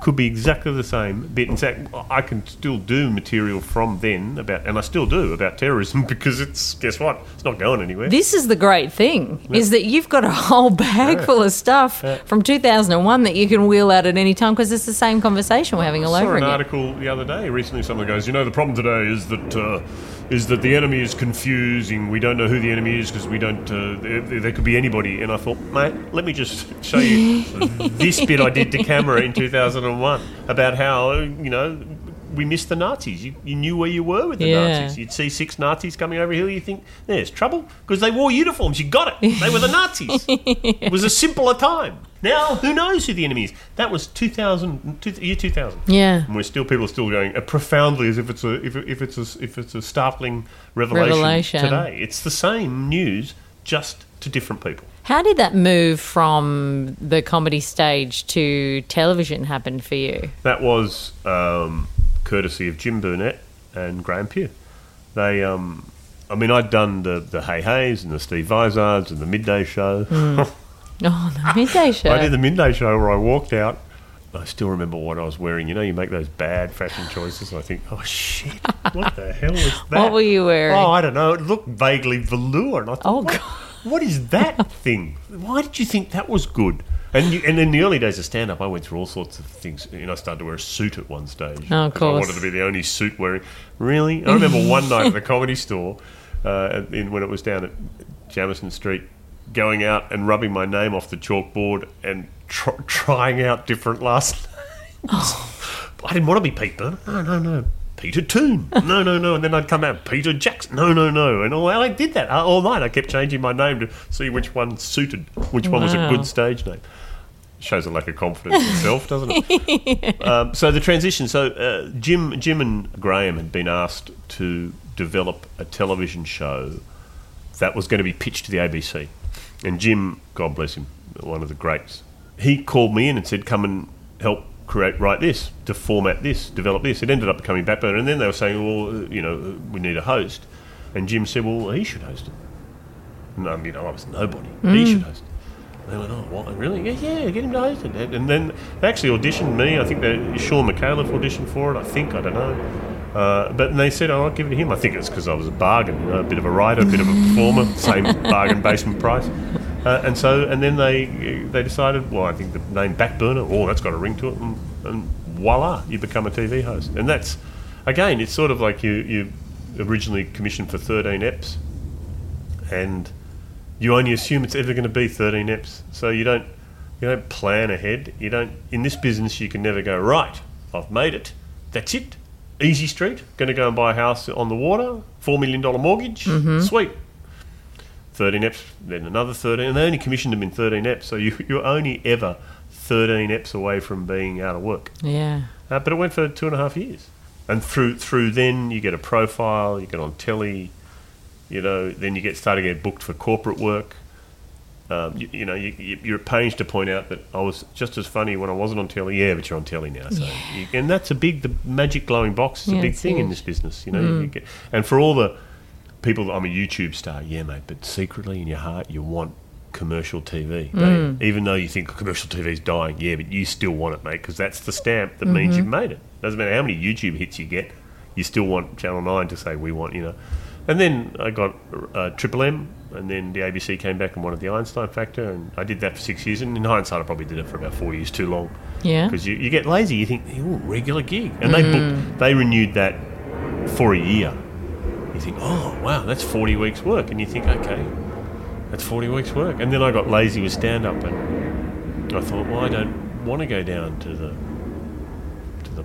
could be exactly the same bit. In fact, I can still do material from then about, and I still do about terrorism [laughs] because it's guess what? It's not going anywhere. This is the great thing is that you've got a whole bag full of stuff from 2001 that you can wheel out at any time because it's the same conversation we're having all I saw over an again. article the other day. Recently, someone goes, "You know, the problem today is that uh, is that the enemy is confusing. We don't know who the enemy is because we don't. Uh, there, there could be anybody." And I thought, mate, let me just show you [laughs] this bit I did to camera in 2001 about how you know. We missed the Nazis. You, you knew where you were with the Yeah. Nazis. You'd see six Nazis coming over here. You think there's trouble because they wore uniforms. You got it. They were the Nazis. [laughs] it was a simpler time. Now who knows who the enemy is? That was 2000, two, year 2000 Yeah. and we're still people are still going uh, profoundly as if it's a if, if it's a if it's a startling revelation, Revelation. today. It's the same news, just to different people. How did that move from the comedy stage to television happen for you? That was um, courtesy of Jim Burnett and Graham Pugh. They, um, I mean, I'd done the the Hey Hays and the Steve Vizards and the Midday Show. [laughs] Oh, the midday show. I did the Midday Show where I walked out. I still remember what I was wearing. You know, you make those bad fashion choices. And I think, oh shit, what the hell is [laughs] that? What were you wearing? Oh, I don't know. It looked vaguely velour, and I thought, Oh, what, God. what is that [laughs] thing? Why did you think that was good? And you, and in the early days of stand up, I went through all sorts of things. You know, I started to wear a suit at one stage. Oh, of 'cause I wanted to be the only suit wearing. Really? I remember one night at the comedy store, uh, in, when it was down at Jamison Street, going out and rubbing my name off the chalkboard and tr- trying out different last [laughs] names. I didn't want to be Pete. No, no, no. Peter Toon. [laughs] No, no, no. And then I'd come out, Peter Jackson. No, no, no. And all, I did that uh, all night. I kept changing my name to see which one suited, which one was a Wow. good stage name. Shows a lack of confidence in self, doesn't it? [laughs] um, so the transition. So uh, Jim, Jim and Graham had been asked to develop a television show that was going to be pitched to the ABC. And Jim, God bless him, one of the greats, he called me in and said, "Come and help create, write this, to format this, develop this." It ended up becoming BackBerner, and then they were saying, "Well, uh, you know, we need a host," and Jim said, "Well, he should host it." And I mean, I was nobody. He should host it. They went, oh, what? Really? Yeah, yeah, get him to host it. And then they actually auditioned me. I think that Shaun Micallef auditioned for it. I think, I don't know. Uh, but they said, oh, I'll give it to him. I think it's because I was a bargain, you know, a bit of a writer, a bit of a performer, same [laughs] bargain basement price. Uh, and so, and then they they decided, well, I think the name BackBerner, oh, that's got a ring to it, and, and voila, you become a TV host. And that's, again, it's sort of like you, you originally commissioned for 13 eps, and you only assume it's ever going to be 13 eps. So you don't you don't plan ahead. You don't in this business you can never go right. I've made it. That's it. Easy street. Going to go and buy a house on the water. Four million dollar mortgage. Sweet. 13 eps, then another 13, and they only commissioned them in 13 eps, so you, you're only ever 13 eps away from being out of work. Yeah. Uh, but it went for two and a half years. And through through then you get a profile, you get on telly, you know, then you get start to get booked for corporate work. Um, you, you know, you, you- you're at pains to point out that I was just as funny when I wasn't on telly. Yeah, but you're on telly now, so you, and that's a big the magic glowing box is Yeah, a big thing in this business. You know, you get, and for all the people, I'm a YouTube star, yeah, mate, but secretly in your heart you want commercial TV, don't mm. even though you think commercial TV is dying. Yeah, but you still want it, mate, because that's the stamp that means mm-hmm. you've made it. Doesn't matter how many YouTube hits you get, you still want Channel Nine to say we want, you know. And then I got uh, Triple M, and then the ABC came back and wanted the Einstein Factor, and I did that for six years. And in hindsight, I probably did it for about four years too long Yeah. because you, you get lazy. You think, oh, regular gig, and they mm. booked, they renewed that for a year. You think, oh wow, that's forty weeks work, and you think, okay, that's forty weeks work. And then I got lazy with stand up, and I thought, well, I don't want to go down to the to the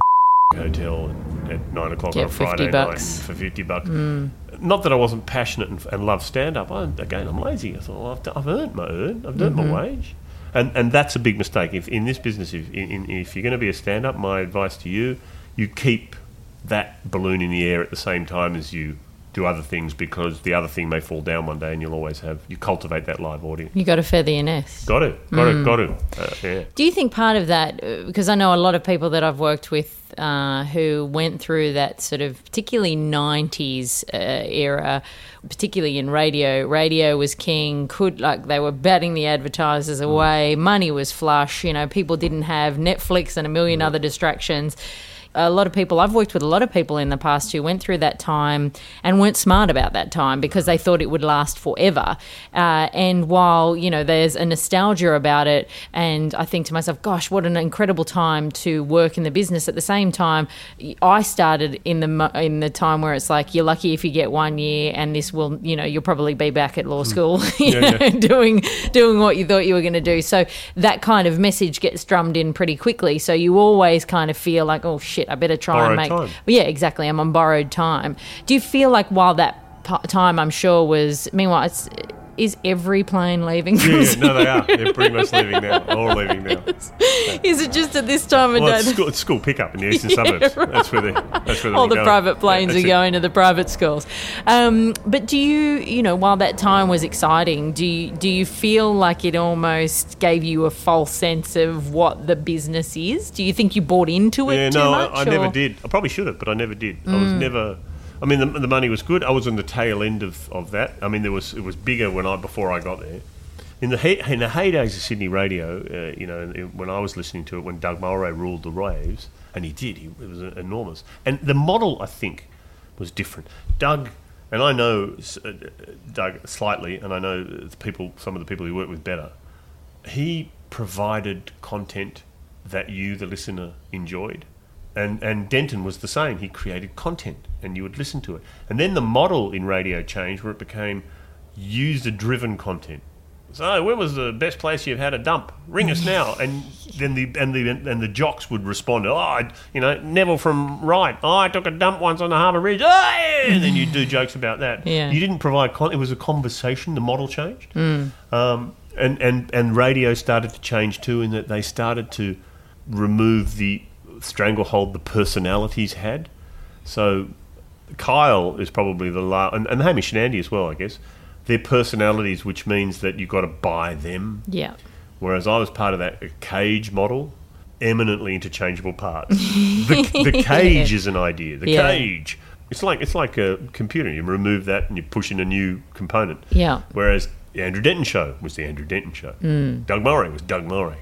[laughs] hotel at nine o'clock Get on a Friday 50 night for fifty bucks. Mm. Not that I wasn't passionate and, and loved stand up. Again, I'm lazy. I thought, well, I've, d- I've earned my earn. I've earned my mm-hmm. wage. And, and that's a big mistake. If in this business, if, in, in, if you're going to be a stand up, my advice to you, you keep that balloon in the air at the same time as you do other things because the other thing may fall down one day and you'll always have, you cultivate that live audience. You got to feather your nest. Got to, got to, got to. Uh, yeah. Do you think part of that, uh, because I know a lot of people that I've worked with uh, who went through that sort of particularly 90s uh, era, particularly in radio, radio was king, could like they were batting the advertisers away, money was flush, you know, people didn't have Netflix and a million other distractions. A lot of people, I've worked with a lot of people in the past who went through that time and weren't smart about that time because they thought it would last forever. Uh, and while, you know, there's a nostalgia about it, and I think to myself, gosh, what an incredible time to work in the business. At the same time, I started in the in the time where it's like you're lucky if you get one year, and this will, you know, you'll probably be back at law school, [laughs] you Yeah, know, yeah. doing doing what you thought you were going to do. So that kind of message gets drummed in pretty quickly. So you always kind of feel like, oh shit, I better try and make. time. Well, yeah, exactly. I'm on borrowed time. Do you feel like while that p- time, I'm sure was meanwhile, it's is every plane leaving? Yeah, yeah, no, they are. They're pretty much leaving now. All leaving now. Is it just at this time of Well, day? it's school, it's school pickup in the eastern [laughs] Yeah, suburbs. right. That's where they. That's where all the going. private planes Yeah, are it. going to the private schools. Um, but do you, you know, while that time was exciting, do you, do you feel like it almost gave you a false sense of what the business is? Do you think you bought into it Yeah, too no, much? I, I never Mm. did. I probably should have, but I never did. I was never. I mean, the, the money was good. I was on the tail end of, of that. I mean, there was it was bigger when I before I got there. In the he, in the heydays of Sydney radio, uh, you know, when I was listening to it, when Doug Mulray ruled the waves, and he did, he, it was enormous. And the model, I think, was different. Doug, and I know uh, Doug slightly, and I know the people, some of the people he worked with better he provided content that you, the listener, enjoyed. And, and Denton was the same. He created content and you would listen to it. And then the model in radio changed where it became user driven content. So where was the best place you've had a dump? Ring us now, and then the and the and the jocks would respond. Oh, I, you know, Neville from right. Oh, I took a dump once on the Harbour Bridge. Oh, yeah," and then you do [laughs] jokes about that. Yeah. You didn't provide con. It was a conversation. The model changed. Um, and, and, and radio started to change too, in that they started to remove the stranglehold the personalities had. So Kyle is probably the last, and, and Hamish and Andy as well, I guess. Their personalities, which means that you've got to buy them. Yeah. Whereas I was part of that cage model, eminently interchangeable parts. [laughs] the, the cage is an idea. The Yeah. cage. It's like it's like a computer. You remove that and you push in a new component. Yeah. Whereas The Andrew Denton Show was the Andrew Denton Show. Hmm. Doug Mulray was Doug Mulray.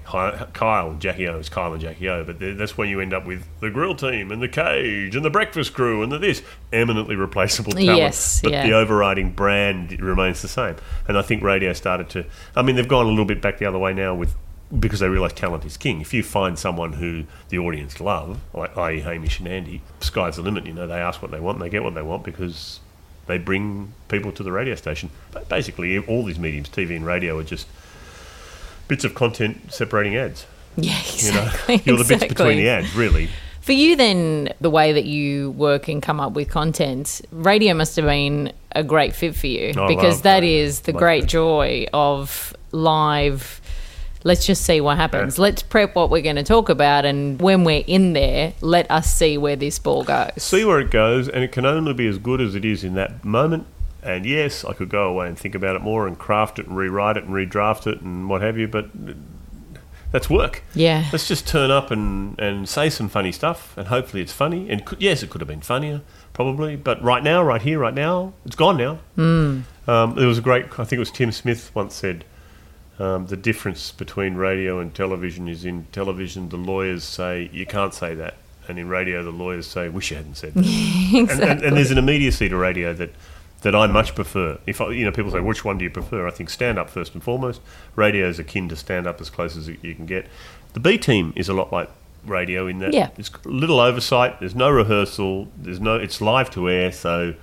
Kyle, Jackie O was Kyle and Jackie O. But that's when you end up with the Grill Team and the Cage and the Breakfast Crew and the this eminently replaceable talent. Yes, but yeah. the overriding brand remains the same. And I think radio started to. I mean, they've gone a little bit back the other way now with because they realise talent is king. If you find someone who the audience love, like i.e. Hamish and Andy, sky's the limit. You know, they ask what they want, and they get what they want because they bring people to the radio station. But basically, all these mediums, TV and radio, are just bits of content separating ads. Yeah, You know? You're the bits between the ads, really. For you, then, the way that you work and come up with content, radio must have been a great fit for you oh, I because that radio. is the Love great joy of live. Let's just see what happens. Let's prep what we're going to talk about, and when we're in there, let us see where this ball goes. see where it goes, and it can only be as good as it is in that moment. And yes, I could go away and think about it more and craft it and rewrite it and redraft it and what have you, but that's work. Yeah. Let's just turn up and, and say some funny stuff, and hopefully it's funny. And could, yes, it could have been funnier, probably, but right now, right here, right now, it's gone now. Mm. Um, there was a great, I think it was Tim Smith once said, um, the difference between radio and television is in television, the lawyers say, you can't say that. And in radio, the lawyers say, wish you hadn't said that. [laughs] and, and, and there's an immediacy to radio that, that I much prefer. If I, you know, people say, which one do you prefer? I think stand up first and foremost. Radio is akin to stand up as close as you can get. The B team is a lot like radio in that Yeah. it's little oversight. There's no rehearsal. There's no. It's live to air, so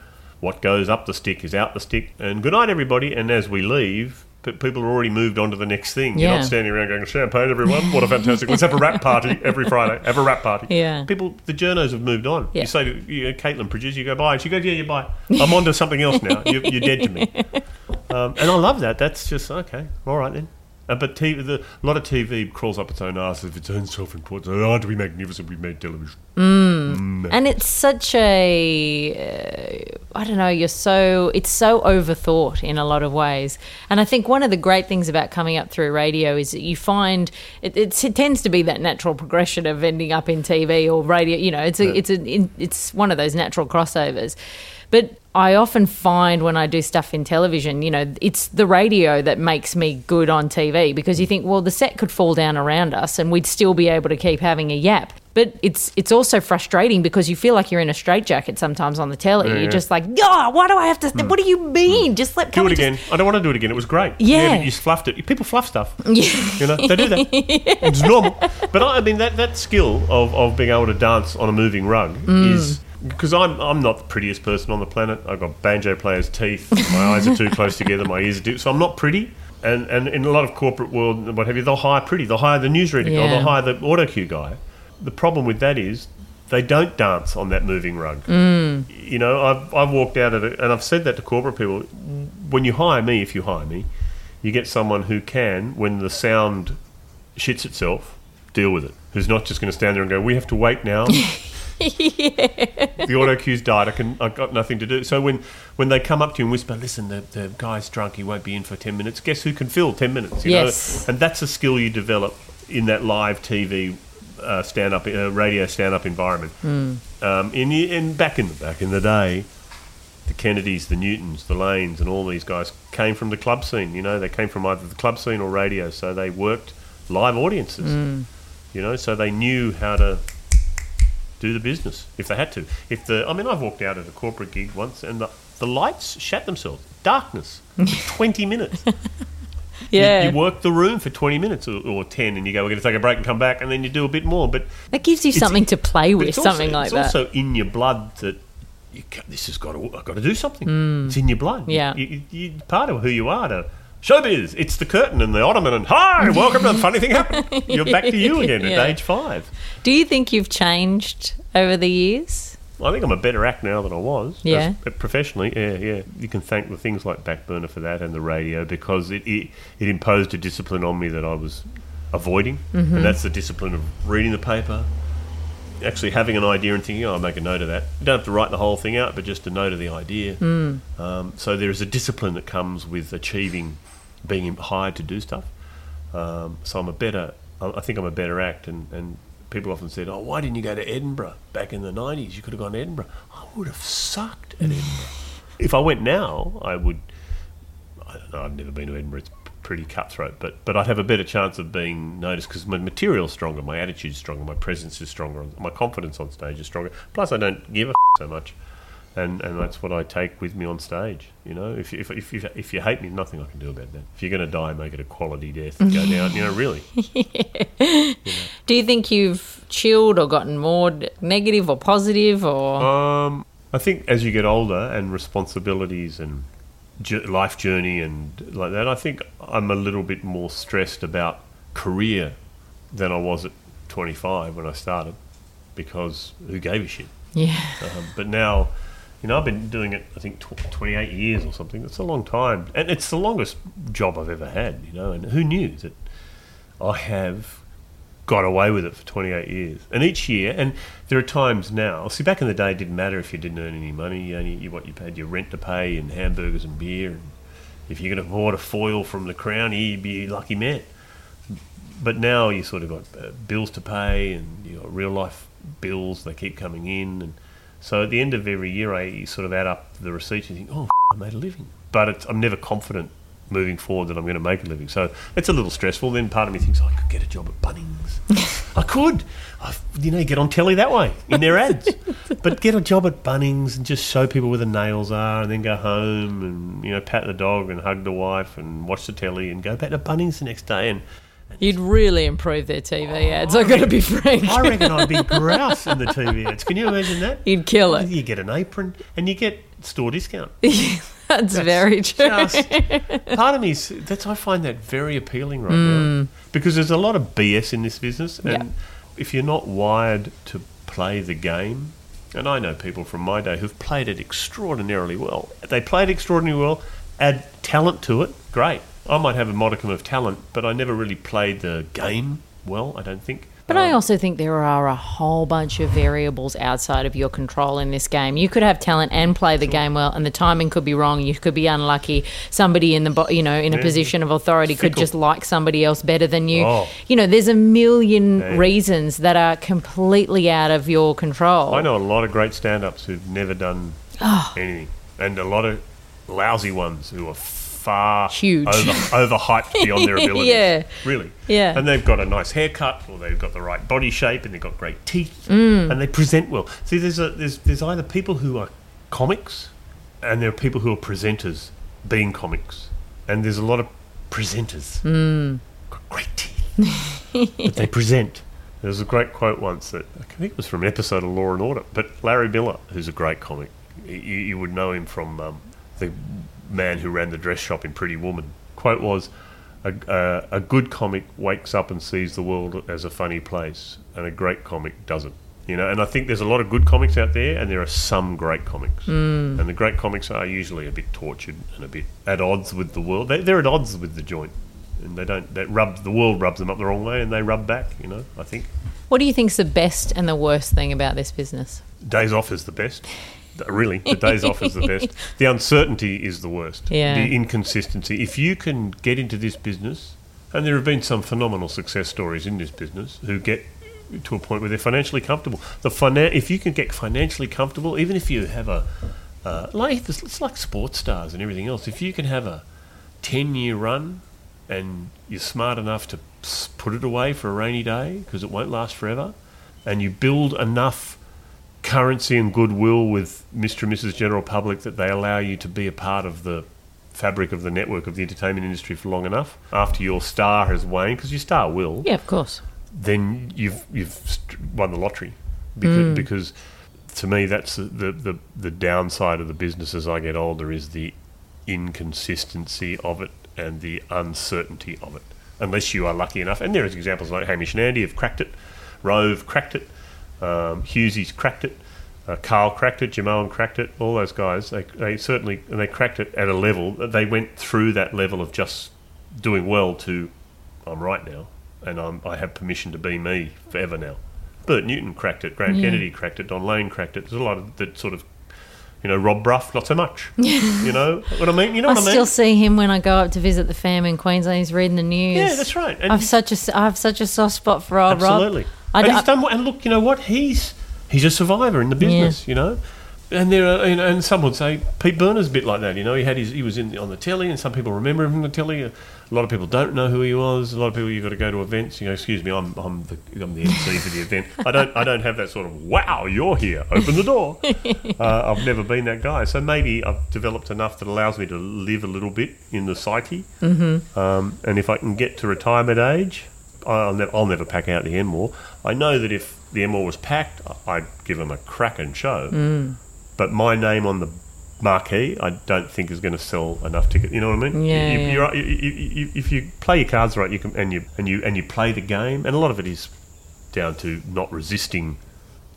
what goes up the stick is out the stick. And good night, everybody. And as we leave. Pe- People are already moved on to the next thing. You're not standing around going, champagne, everyone. What a [laughs] fantastic. Let's have a wrap party every Friday. Have a wrap party. Yeah. People, the journos have moved on. Yeah. You say to you know, Caitlin, producer, you go, bye. She goes, yeah, you bye. I'm on to something else now. You're, you're dead to me. [laughs] Um, and I love that. That's just, okay, all right then. Uh, but TV, the, a lot of TV crawls up its own arse of its own self-importance. Oh, aren't we magnificent? We made television. and it's such a uh, I don't know you're so it's so overthought in a lot of ways and I think one of the great things about coming up through radio is that you find it, it's, it tends to be that natural progression of ending up in TV or radio you know it's a, it's a, it's one of those natural crossovers but I often find when I do stuff in television, you know, it's the radio that makes me good on TV because you think, well, the set could fall down around us and we'd still be able to keep having a yap. But it's it's also frustrating because you feel like you're in a straitjacket sometimes on the telly. You're yeah. just like, God, why do I have to? What do you mean? Just let Do it we just-" again. I don't want to do it again. It was great. Yeah. you fluffed it. People fluff stuff. [laughs] Yeah. You know, they do that. [laughs] It's normal. But I, I mean, that, that skill of, of being able to dance on a moving rug Mm. is because I'm I'm not the prettiest person on the planet. I've got banjo player's teeth. My eyes are too close together. My ears are too. So I'm not pretty. And and in a lot of corporate world and what have you, they'll hire pretty. They'll hire the newsreader or Yeah. they'll hire the auto cue guy. The problem with that is they don't dance on that moving rug. Mm. You know, I've, I've walked out of it, and I've said that to corporate people. When you hire me, if you hire me, you get someone who can, when the sound shits itself, deal with it. Who's not just going to stand there and go, "We have to wait now." [laughs] The auto cue's died. I can. I've got nothing to do. So when when they come up to you and whisper, "Listen, the, the guy's drunk. He won't be in for ten minutes." Guess who can fill ten minutes? You Yes. know? and that's a skill you develop in that live TV uh, stand up, uh, radio stand up environment. Um, in in back in the back in the day, the Kennedys, the Newtons, the Lanes, and all these guys came from the club scene. You know, they came from either the club scene or radio, so they worked live audiences. You know, so they knew how to do the business if they had to. If the, I mean, I've walked out at a corporate gig once, and the, the lights shut themselves. Darkness, [laughs] twenty minutes. [laughs] You- Yeah. You, work the room for 20 minutes or, or 10 and you go, we're going to take a break and come back and then you do a bit more. But that gives you something to play with, it's also- something like it's that. also in your blood that you this has got to, I've got to do something. Mm. It's in your blood. Yeah. You, you, you, part of who you are to showbiz. It's the curtain and the ottoman and hi, welcome to the funny thing happened. [laughs] You're back to you again Yeah. at age five. Do you think you've changed over the years? I think I'm a better act now than I was. Yeah. As- professionally, yeah, yeah. You can thank the things like BackBerner for that and the radio because it, it, it imposed a discipline on me that I was avoiding. Mm-hmm. And that's the discipline of reading the paper, actually having an idea and thinking, oh, I'll make a note of that. You don't have to write the whole thing out, but just a note of the idea. Mm. Um, so there is a discipline that comes with achieving, being hired to do stuff. Um, so I'm a better, I think I'm a better act. And, and people often said, oh, why didn't you go to Edinburgh back in the 90s? You could have gone to Edinburgh. I would have sucked at Edinburgh. [laughs] if I went now, I would, I don't know. I've never been to Edinburgh. It's pretty cutthroat, but but I'd have a better chance of being noticed because my material's stronger, my attitude's stronger, my presence is stronger, my confidence on stage is stronger. Plus, I don't give a so much, and and that's what I take with me on stage. You know, if if if if, if you hate me, nothing I can do about that. If you're going to die, make it a quality death. Go [laughs] down. You know, really. [laughs] Do you think you've chilled or gotten more negative or positive or? Um, I think as you get older and responsibilities and life journey and like that, I think I'm a little bit more stressed about career than I was at 25 when I started because who gave a shit? yeah. Um, but now, you know, I've been doing it, I think, tw- 28 years or something. That's a long time. And it's the longest job I've ever had, you know. And who knew that I have got away with it for 28 years? And each year, and there are times now, see, back in the day, it didn't matter if you didn't earn any money. You only, you, what, you paid your rent to pay and hamburgers and beer. And if you could afford a foil from the crown, you'd be a lucky man. But now you sort of got uh, bills to pay and you got real life bills. They keep coming in, and so at the end of every year, I sort of add up the receipts and think, oh, I made a living. But I'm never confident moving forward that I'm going to make a living. So it's a little stressful. Then part of me thinks oh, I could get a job at Bunnings. [laughs] I could, I, you know, get on telly that way in their ads. [laughs] but get a job at Bunnings and just show people where the nails are, and then go home and you know pat the dog and hug the wife and watch the telly and go back to Bunnings the next day and. You'd really improve their TV ads. I've got to be frank. I reckon I'd be [laughs] grouse in the TV ads. Can you imagine that? You'd kill it. You get an apron and you get store discount. That's very true. Just, [laughs] part of me, is- that's I find that very appealing right now mm. because there's a lot of BS in this business, and Yeah. if you're not wired to play the game, and I know people from my day who've played it extraordinarily well. They played extraordinarily well, add talent to it, great. I might have a modicum of talent, but I never really played the game well. I don't think. But I um, also think there are a whole bunch of variables outside of your control in this game. You could have talent and play the game well, and the timing could be wrong. You could be unlucky. Somebody in the bo- you know in a position of authority could just like somebody else better than you. Oh. You know, there's a million Yeah. reasons that are completely out of your control. I know a lot of great stand-ups who've never done Oh. anything, and a lot of lousy ones who are far Huge. over, overhyped beyond their [laughs] abilities. Yeah. really. Yeah. and they've got a nice haircut, or they've got the right body shape, and they've got great teeth, Mm. and they present well. See, there's a there's there's either people who are comics, and there are people who are presenters being comics, and there's a lot of presenters. Mm. Got great teeth, [laughs] but they present. There was a great quote once that I think it was from an episode of Law and Order, but Larry Miller, who's a great comic, you, you would know him from um, the man who ran the dress shop in Pretty Woman. Quote was, a, a, a good comic wakes up and sees the world as a funny place, and a great comic doesn't. You know, and I think there's a lot of good comics out there, and there are some great comics. Mm. And the great comics are usually a bit tortured and a bit at odds with the world. They, they're at odds with the joint, and they don't. That rub the world rubs them up the wrong way, and they rub back. You know, I think What do you think's the best and the worst thing about this business? days off is the best. Really, the days off is the best. [laughs] The uncertainty is the worst. Yeah. The inconsistency. If you can get into this business, and there have been some phenomenal success stories in this business who get to a point where they're financially comfortable. The finan- if you can get financially comfortable, even if you have a uh, like this- it's like sports stars and everything else. If you can have a ten year run and you're smart enough to put it away for a rainy day because it won't last forever, and you build enough currency and goodwill with Mr. and Mrs. General Public that they allow you to be a part of the fabric of the network of the entertainment industry for long enough after your star has waned because your star will Yeah, of course. then you've you've won the lottery because, mm. because to me that's the, the, the, the downside of the business as I get older is the inconsistency of it and the uncertainty of it unless you are lucky enough and there is examples like Hamish and Andy have cracked it Rove cracked it um, Hughesy's cracked it uh, Carl cracked it Jimeoin cracked it all those guys they, they certainly and they cracked it at a level that they went through that level of just doing well to I'm right now, and I'm, I have permission to be me forever now. Bert Newton cracked it, Graham Yeah. Kennedy cracked it, Don Lane cracked it. There's a lot of that sort of, you know, Rob Brough, not so much. [laughs] you know what I mean? You know I what I mean? still see him when I go up to visit the fam in Queensland. He's reading the news. yeah, that's right. And I've such a I have such a soft spot for old absolutely. Rob. I and he's done. And look, you know what? He's he's a survivor in the business. You know, and there are, and, and some would say Pete Berner's a bit like that. You know, he had his, he was in on the telly, and some people remember him from the telly. A lot of people don't know who he was. A lot of people you've got to go to events. You know, excuse me, I'm, I'm the I'm the MC for the event. I don't I don't have that sort of wow, you're here, open the door. [laughs] uh, I've never been that guy, so maybe I've developed enough that allows me to live a little bit in the psyche. Mm-hmm. Um, and if I can get to retirement age, I'll never I'll never pack out the Enmore. I know that if the Enmore was packed, I'd give them a cracking show. Mm. But my name on the marquee, I don't think is going to sell enough tickets. You know what I mean? Yeah, You- yeah. You- you- if you play your cards right, you can and you and you and you play the game, and a lot of it is down to not resisting.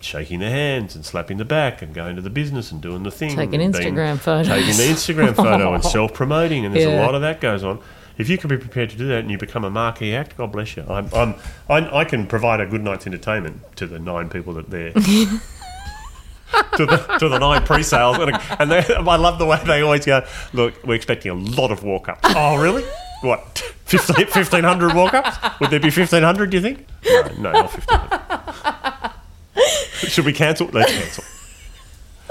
Shaking the hands and slapping the back and going to the business and doing the thing. Taking and Instagram photos. Taking the Instagram photo and [laughs] self promoting, and there's Yeah. a lot of that goes on. If you can be prepared to do that and you become a marquee act, God bless you. I'm, I'm, I, I can provide a good night's entertainment to the nine people that are there. [laughs] to, the, to the nine pre-sales, and, and they, I love the way they always go. Look, we're expecting a lot of walk-ups. Oh, really? What? 15, 1500 walk-ups? Would there be fifteen hundred? Do you think? No, no, not fifteen hundred. Should we cancel? Let's cancel.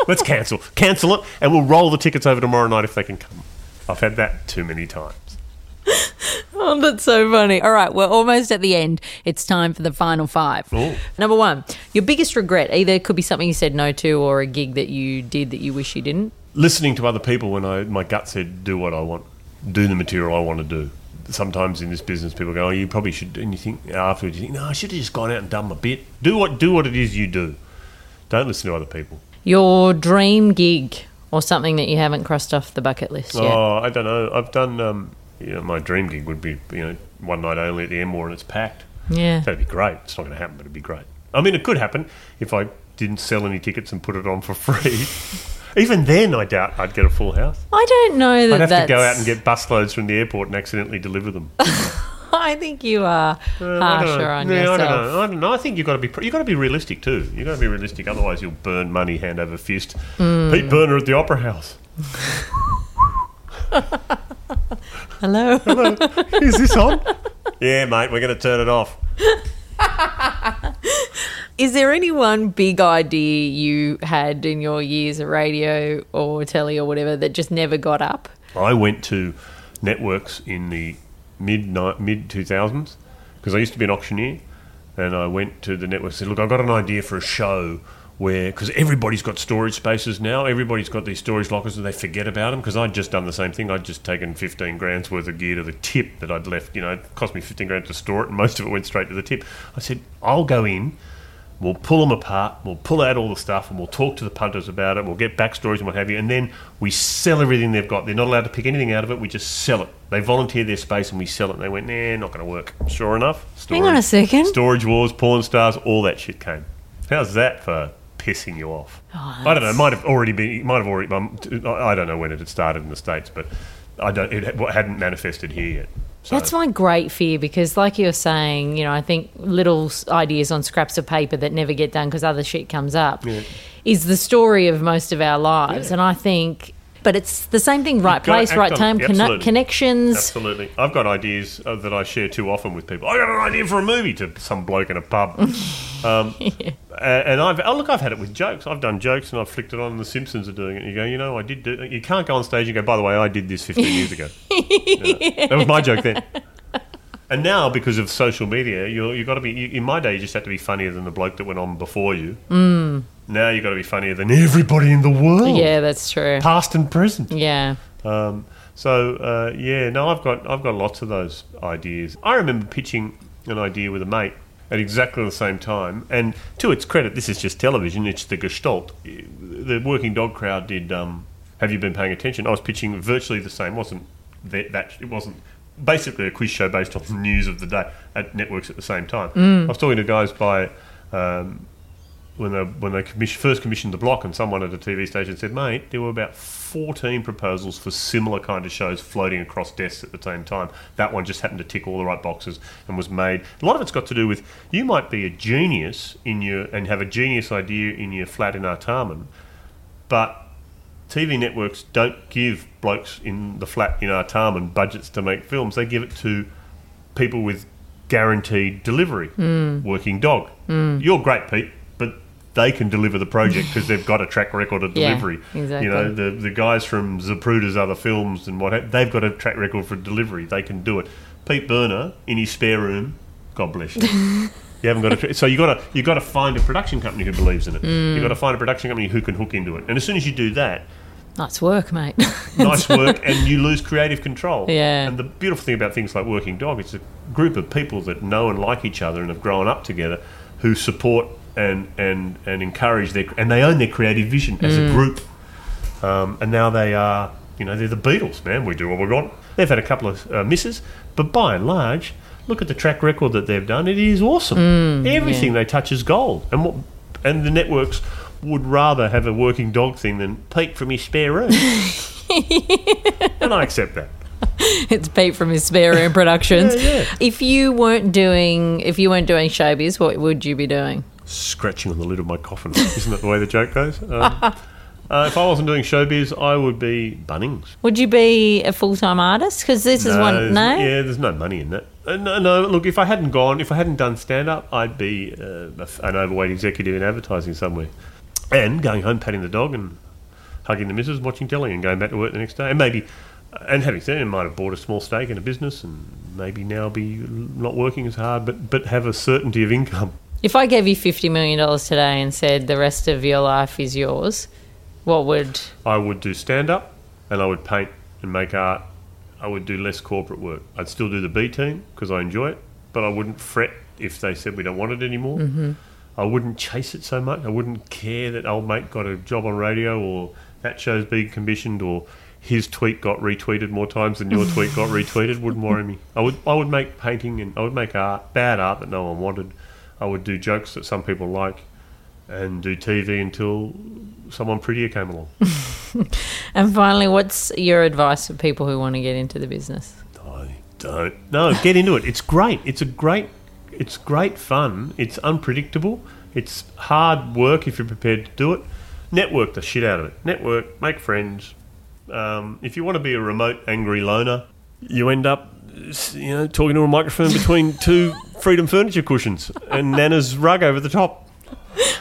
Let's cancel. Cancel it, and we'll roll the tickets over tomorrow night if they can come. I've had that too many times. [laughs] Oh, that's so funny. All right, we're almost at the end. It's time for the final five. Ooh. Number one, your biggest regret. Either it could be something you said no to or a gig that you did that you wish you didn't. listening to other people when I my gut said do what I want, do the material I want to do. Sometimes in this business, people go, "Oh, you probably should," and you think afterwards, you think, "No, I should have just gone out and done my bit. Do what do what it is you do. Don't listen to other people." Your dream gig or something that you haven't crossed off the bucket list yet. Oh, I don't know. I've done. Um, you know, my dream gig would be you know one night only at the Enmore and it's packed. Yeah. That'd be great. It's not going to happen, but it'd be great. I mean, it could happen if I didn't sell any tickets and put it on for [laughs] free. Even then, I doubt I'd get a full house. I don't know that I'd have that's. to go out and get busloads from the airport and accidentally deliver them. [laughs] I think you are Uh, harsher on Yeah, I yourself. don't know. I don't know. I think you've got to be you've got to be realistic too. You've got to be realistic, otherwise you'll burn money hand over fist. Hmm. Pete Berner at the Opera House. [laughs] Hello. Is this on? [laughs] yeah, mate. We're going to turn it off. [laughs] Is there any one big idea you had in your years of radio or telly or whatever that just never got up? I went to networks in the mid mid two thousands because I used to be an auctioneer, and I went to the network and said, "Look, I've got an idea for a show." Where, because everybody's got storage spaces now, everybody's got these storage lockers and they forget about them. Because I'd just done the same thing. I'd just taken 15 grand's worth of gear to the tip that I'd left. You know, it cost me 15 grand to store it, and most of it went straight to the tip. I said, I'll go in, We'll pull them apart. We'll pull out all the stuff, and we'll talk to the punters about it. We'll get backstories and what have you, and then we sell everything they've got. They're not allowed to pick anything out of it. We just sell it. They volunteer their space, and we sell it. And they went, "Nah, not going to work." Sure enough, storage, Hang on a second. Storage wars, porn stars, all that shit came. How's that for pissing you off? Oh, I don't know. It might have already been. Might have already. I don't know when it had started in the states, but I don't. It hadn't manifested here yet. So, That's my great fear because, like you're saying, you know, I think little ideas on scraps of paper that never get done because other shit comes up is the story of most of our lives. Yeah. And I think, but it's the same thing right place, right time, conne- connections. Absolutely. I've got ideas uh, that I share too often with people. I got an idea for a movie to some bloke in a pub. [laughs] um, [laughs] a- And I've oh, look, I've had it with jokes. I've done jokes and I've flicked it on. and The Simpsons are doing it. You go, you know, I did. Do, you can't go on stage and go. By the way, I did this 15 [laughs] years ago. Yeah. That was my joke then. And now, because of social media, you you got to be. You, in my day, you just had to be funnier than the bloke that went on before you. Mm. Now you've got to be funnier than everybody in the world, Yeah, that's true. past and present. Yeah. Um, so uh, yeah, no, I've got I've got lots of those ideas. I remember pitching an idea with a mate at exactly the same time, and to its credit, this is just television. It's the Gestalt. The Working Dog crowd did. Um, Have you been paying attention? I was pitching virtually the same. wasn't that, that it wasn't basically a quiz show based on the news of the day at networks at the same time. I was talking to guys by. Um, when they when they commission, first commissioned the block, and someone at a TV station said, "Mate, there were about fourteen proposals for similar kind of shows floating across desks at the same time. That one just happened to tick all the right boxes and was made. A lot of it's got to do with you might be a genius in your and have a genius idea in your flat in Artarmon, but TV networks don't give blokes in the flat in Artarmon budgets to make films. They give it to people with guaranteed delivery. Mm. Working dog. Mm. You're great, Pete, they can deliver the project because they've got a track record of [laughs] Yeah, delivery. exactly. You know, the the guys from Zapruder's other films and what have, they've got a track record for delivery. They can do it. Pete Berner in his spare room, God bless you. [laughs] You haven't got to, so you got to you got to find a production company who believes in it. Mm. You got to find a production company who can hook into it. And as soon as you do that, Nice work, mate. [laughs] nice work, and you lose creative control. Yeah. And the beautiful thing about things like Working Dog, it's a group of people that know and like each other and have grown up together, who support and and and encourage their and they own their creative vision as Mm. a group. Um, and now they are, you know, they're the Beatles, man. We do what we want. They've had a couple of uh, misses, but by and large, look at the track record that they've done. It is awesome. Mm, Everything they touch is gold. And what, and the networks would rather have a working dog thing than Pete from his spare room. [laughs] and I accept that. it's Pete from his spare room productions. [laughs] Yeah, yeah. If you weren't doing, if you weren't doing showbiz, what would you be doing? Scratching on the lid of my coffin. Isn't that the way the joke goes? Um, [laughs] uh, if I wasn't doing showbiz, I would be Bunnings. Would you be a full time artist? Because this is one. No. Yeah, there's no money in that. Uh, no, no, look, if I hadn't gone, if I hadn't done stand up, I'd be uh, an overweight executive in advertising somewhere. And going home, patting the dog and hugging the missus, watching telly, and going back to work the next day. And maybe, and having said it, I might have bought a small stake in a business and maybe now be not working as hard, but, but have a certainty of income. If I gave you fifty million dollars today and said the rest of your life is yours, what would? I would do stand up and I would paint and make art. I would do less corporate work. I'd still do the B team because I enjoy it, but I wouldn't fret if they said we don't want it anymore. Mm-hmm. I wouldn't chase it so much. I wouldn't care that old mate got a job on radio or that show's being commissioned or his tweet got retweeted more times than your tweet got [laughs] retweeted. Wouldn't worry me. I would I would make painting and I would make art, bad art that no one wanted. I would do jokes that some people like and do TV until someone prettier came along. [laughs] And finally, what's your advice for people who want to get into the business? I don't. No, get into it. It's great. It's a great. It's great fun. It's unpredictable. It's hard work if you're prepared to do it. Network the shit out of it. Network, make friends. Um, if you want to be a remote angry loner, you end up, you know, talking to a microphone between [laughs] two Freedom furniture cushions and Nana's rug over the top.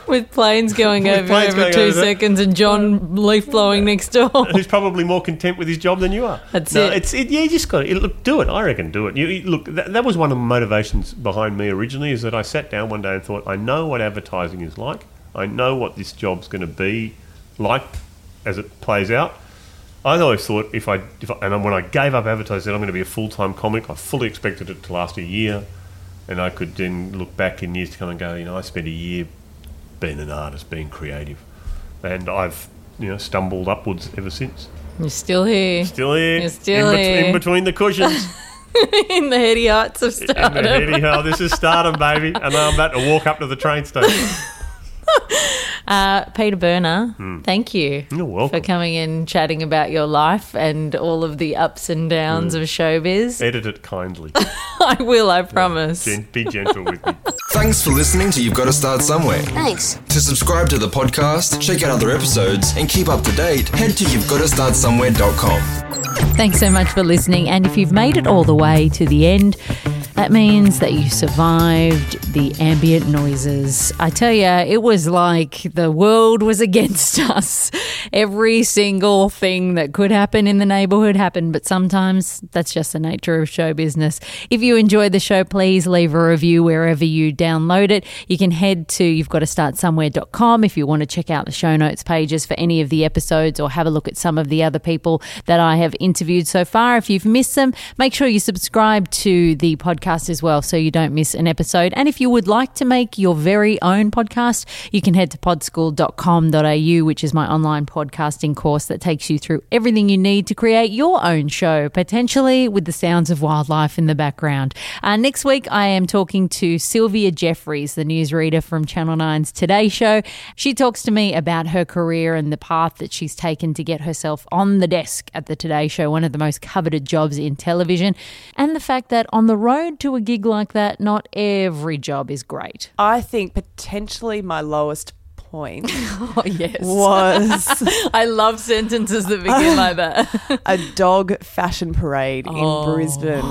With planes going With over planes every going two over. seconds and John leaf blowing next door. who's probably more content with his job than you are. That's no, it. It's it, yeah, you just got to look. Do it. I reckon. Do it. You, you- look. That, that was one of the motivations behind me originally. Is that I sat down one day and thought, I know what advertising is like. I know what this job's going to be like as it plays out. I always thought if I, if I and when I gave up advertising, I said I'm going to be a full time comic. I fully expected it to last a year, and I could then look back in years to come and go, you know, I spent a year being an artist, being creative, and I've you know stumbled upwards ever since. You're still here Still here. You're still in, bet- here. in between the cushions. [laughs] in the heady heights of in the stardom. heady. This is stardom, baby. And I'm about to walk up to the train station. [laughs] [laughs] Uh, Peter Berner, thank you You're welcome. for coming in, chatting about your life and all of the ups and downs Hmm. of showbiz. Edit it kindly. [laughs] I will, I promise. Gen- be gentle with me. [laughs] Thanks for listening to You've Got to Start Somewhere. Thanks. To subscribe to the podcast, check out other episodes, and keep up to date, head to you've got to start somewhere.com. Thanks so much for listening. And if you've made it all the way to the end, that means that you survived the ambient noises. I tell you, it was like the world was [laughs] against us. Every single thing that could happen in the neighborhood happened, but sometimes that's just the nature of show business. If you enjoyed the show, please leave a review wherever you download it. You can head to you've got to start somewhere.com if you want to check out the show notes pages for any of the episodes or have a look at some of the other people that I have interviewed so far. If you've missed them, make sure you subscribe to the podcast as well so you don't miss an episode. And if you would like to make your very own podcast, you can head to podschool.com.au, which is my online podcasting course that takes you through everything you need to create your own show, potentially with the sounds of wildlife in the background. Uh, next week, I am talking to Sylvia Jeffreys, the newsreader from Channel 9's Today Show. She talks to me about her career and the path that she's taken to get herself on the desk at the Today Show, one of the most coveted jobs in television, and the fact that on the road to a gig like that, not every job is great. I think potentially my lowest point [laughs] Oh, yes. was [laughs] I love sentences that begin like that. [laughs] a dog fashion parade Oh. in Brisbane.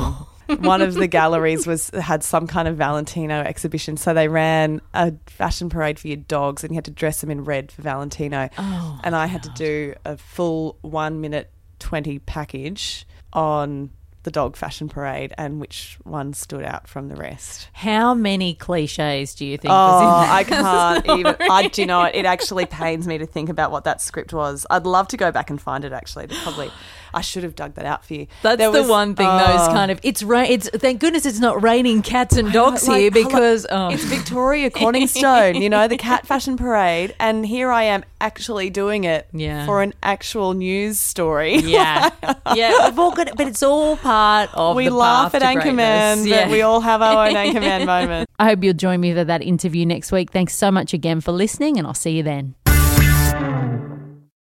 one of the galleries was had some kind of Valentino exhibition, so they ran a fashion parade for your dogs, and you had to dress them in red for Valentino. Oh, and I had to do a full one minute twenty package on the dog fashion parade and which one stood out from the rest. How many cliches do you think Oh, was in oh, that? I can't [laughs] even. I do you know what? It actually pains me to think about what that script was. I'd love to go back and find it. Actually, to probably. I should have dug that out for you. That's There the was- one thing. Those oh. kind of it's rain. It's thank goodness it's not raining cats and dogs Like, here because oh. it's Victoria Corningstone, you know, the cat [laughs] fashion parade, and here I am actually doing it Yeah. for an actual news story. yeah, yeah. [laughs] We've all got it, but it's all part of. The We laugh at Anchorman, greatness. but we all have our own Anchorman [laughs] moment. I hope you'll join me for that interview next week. Thanks so much again for listening, and I'll see you then.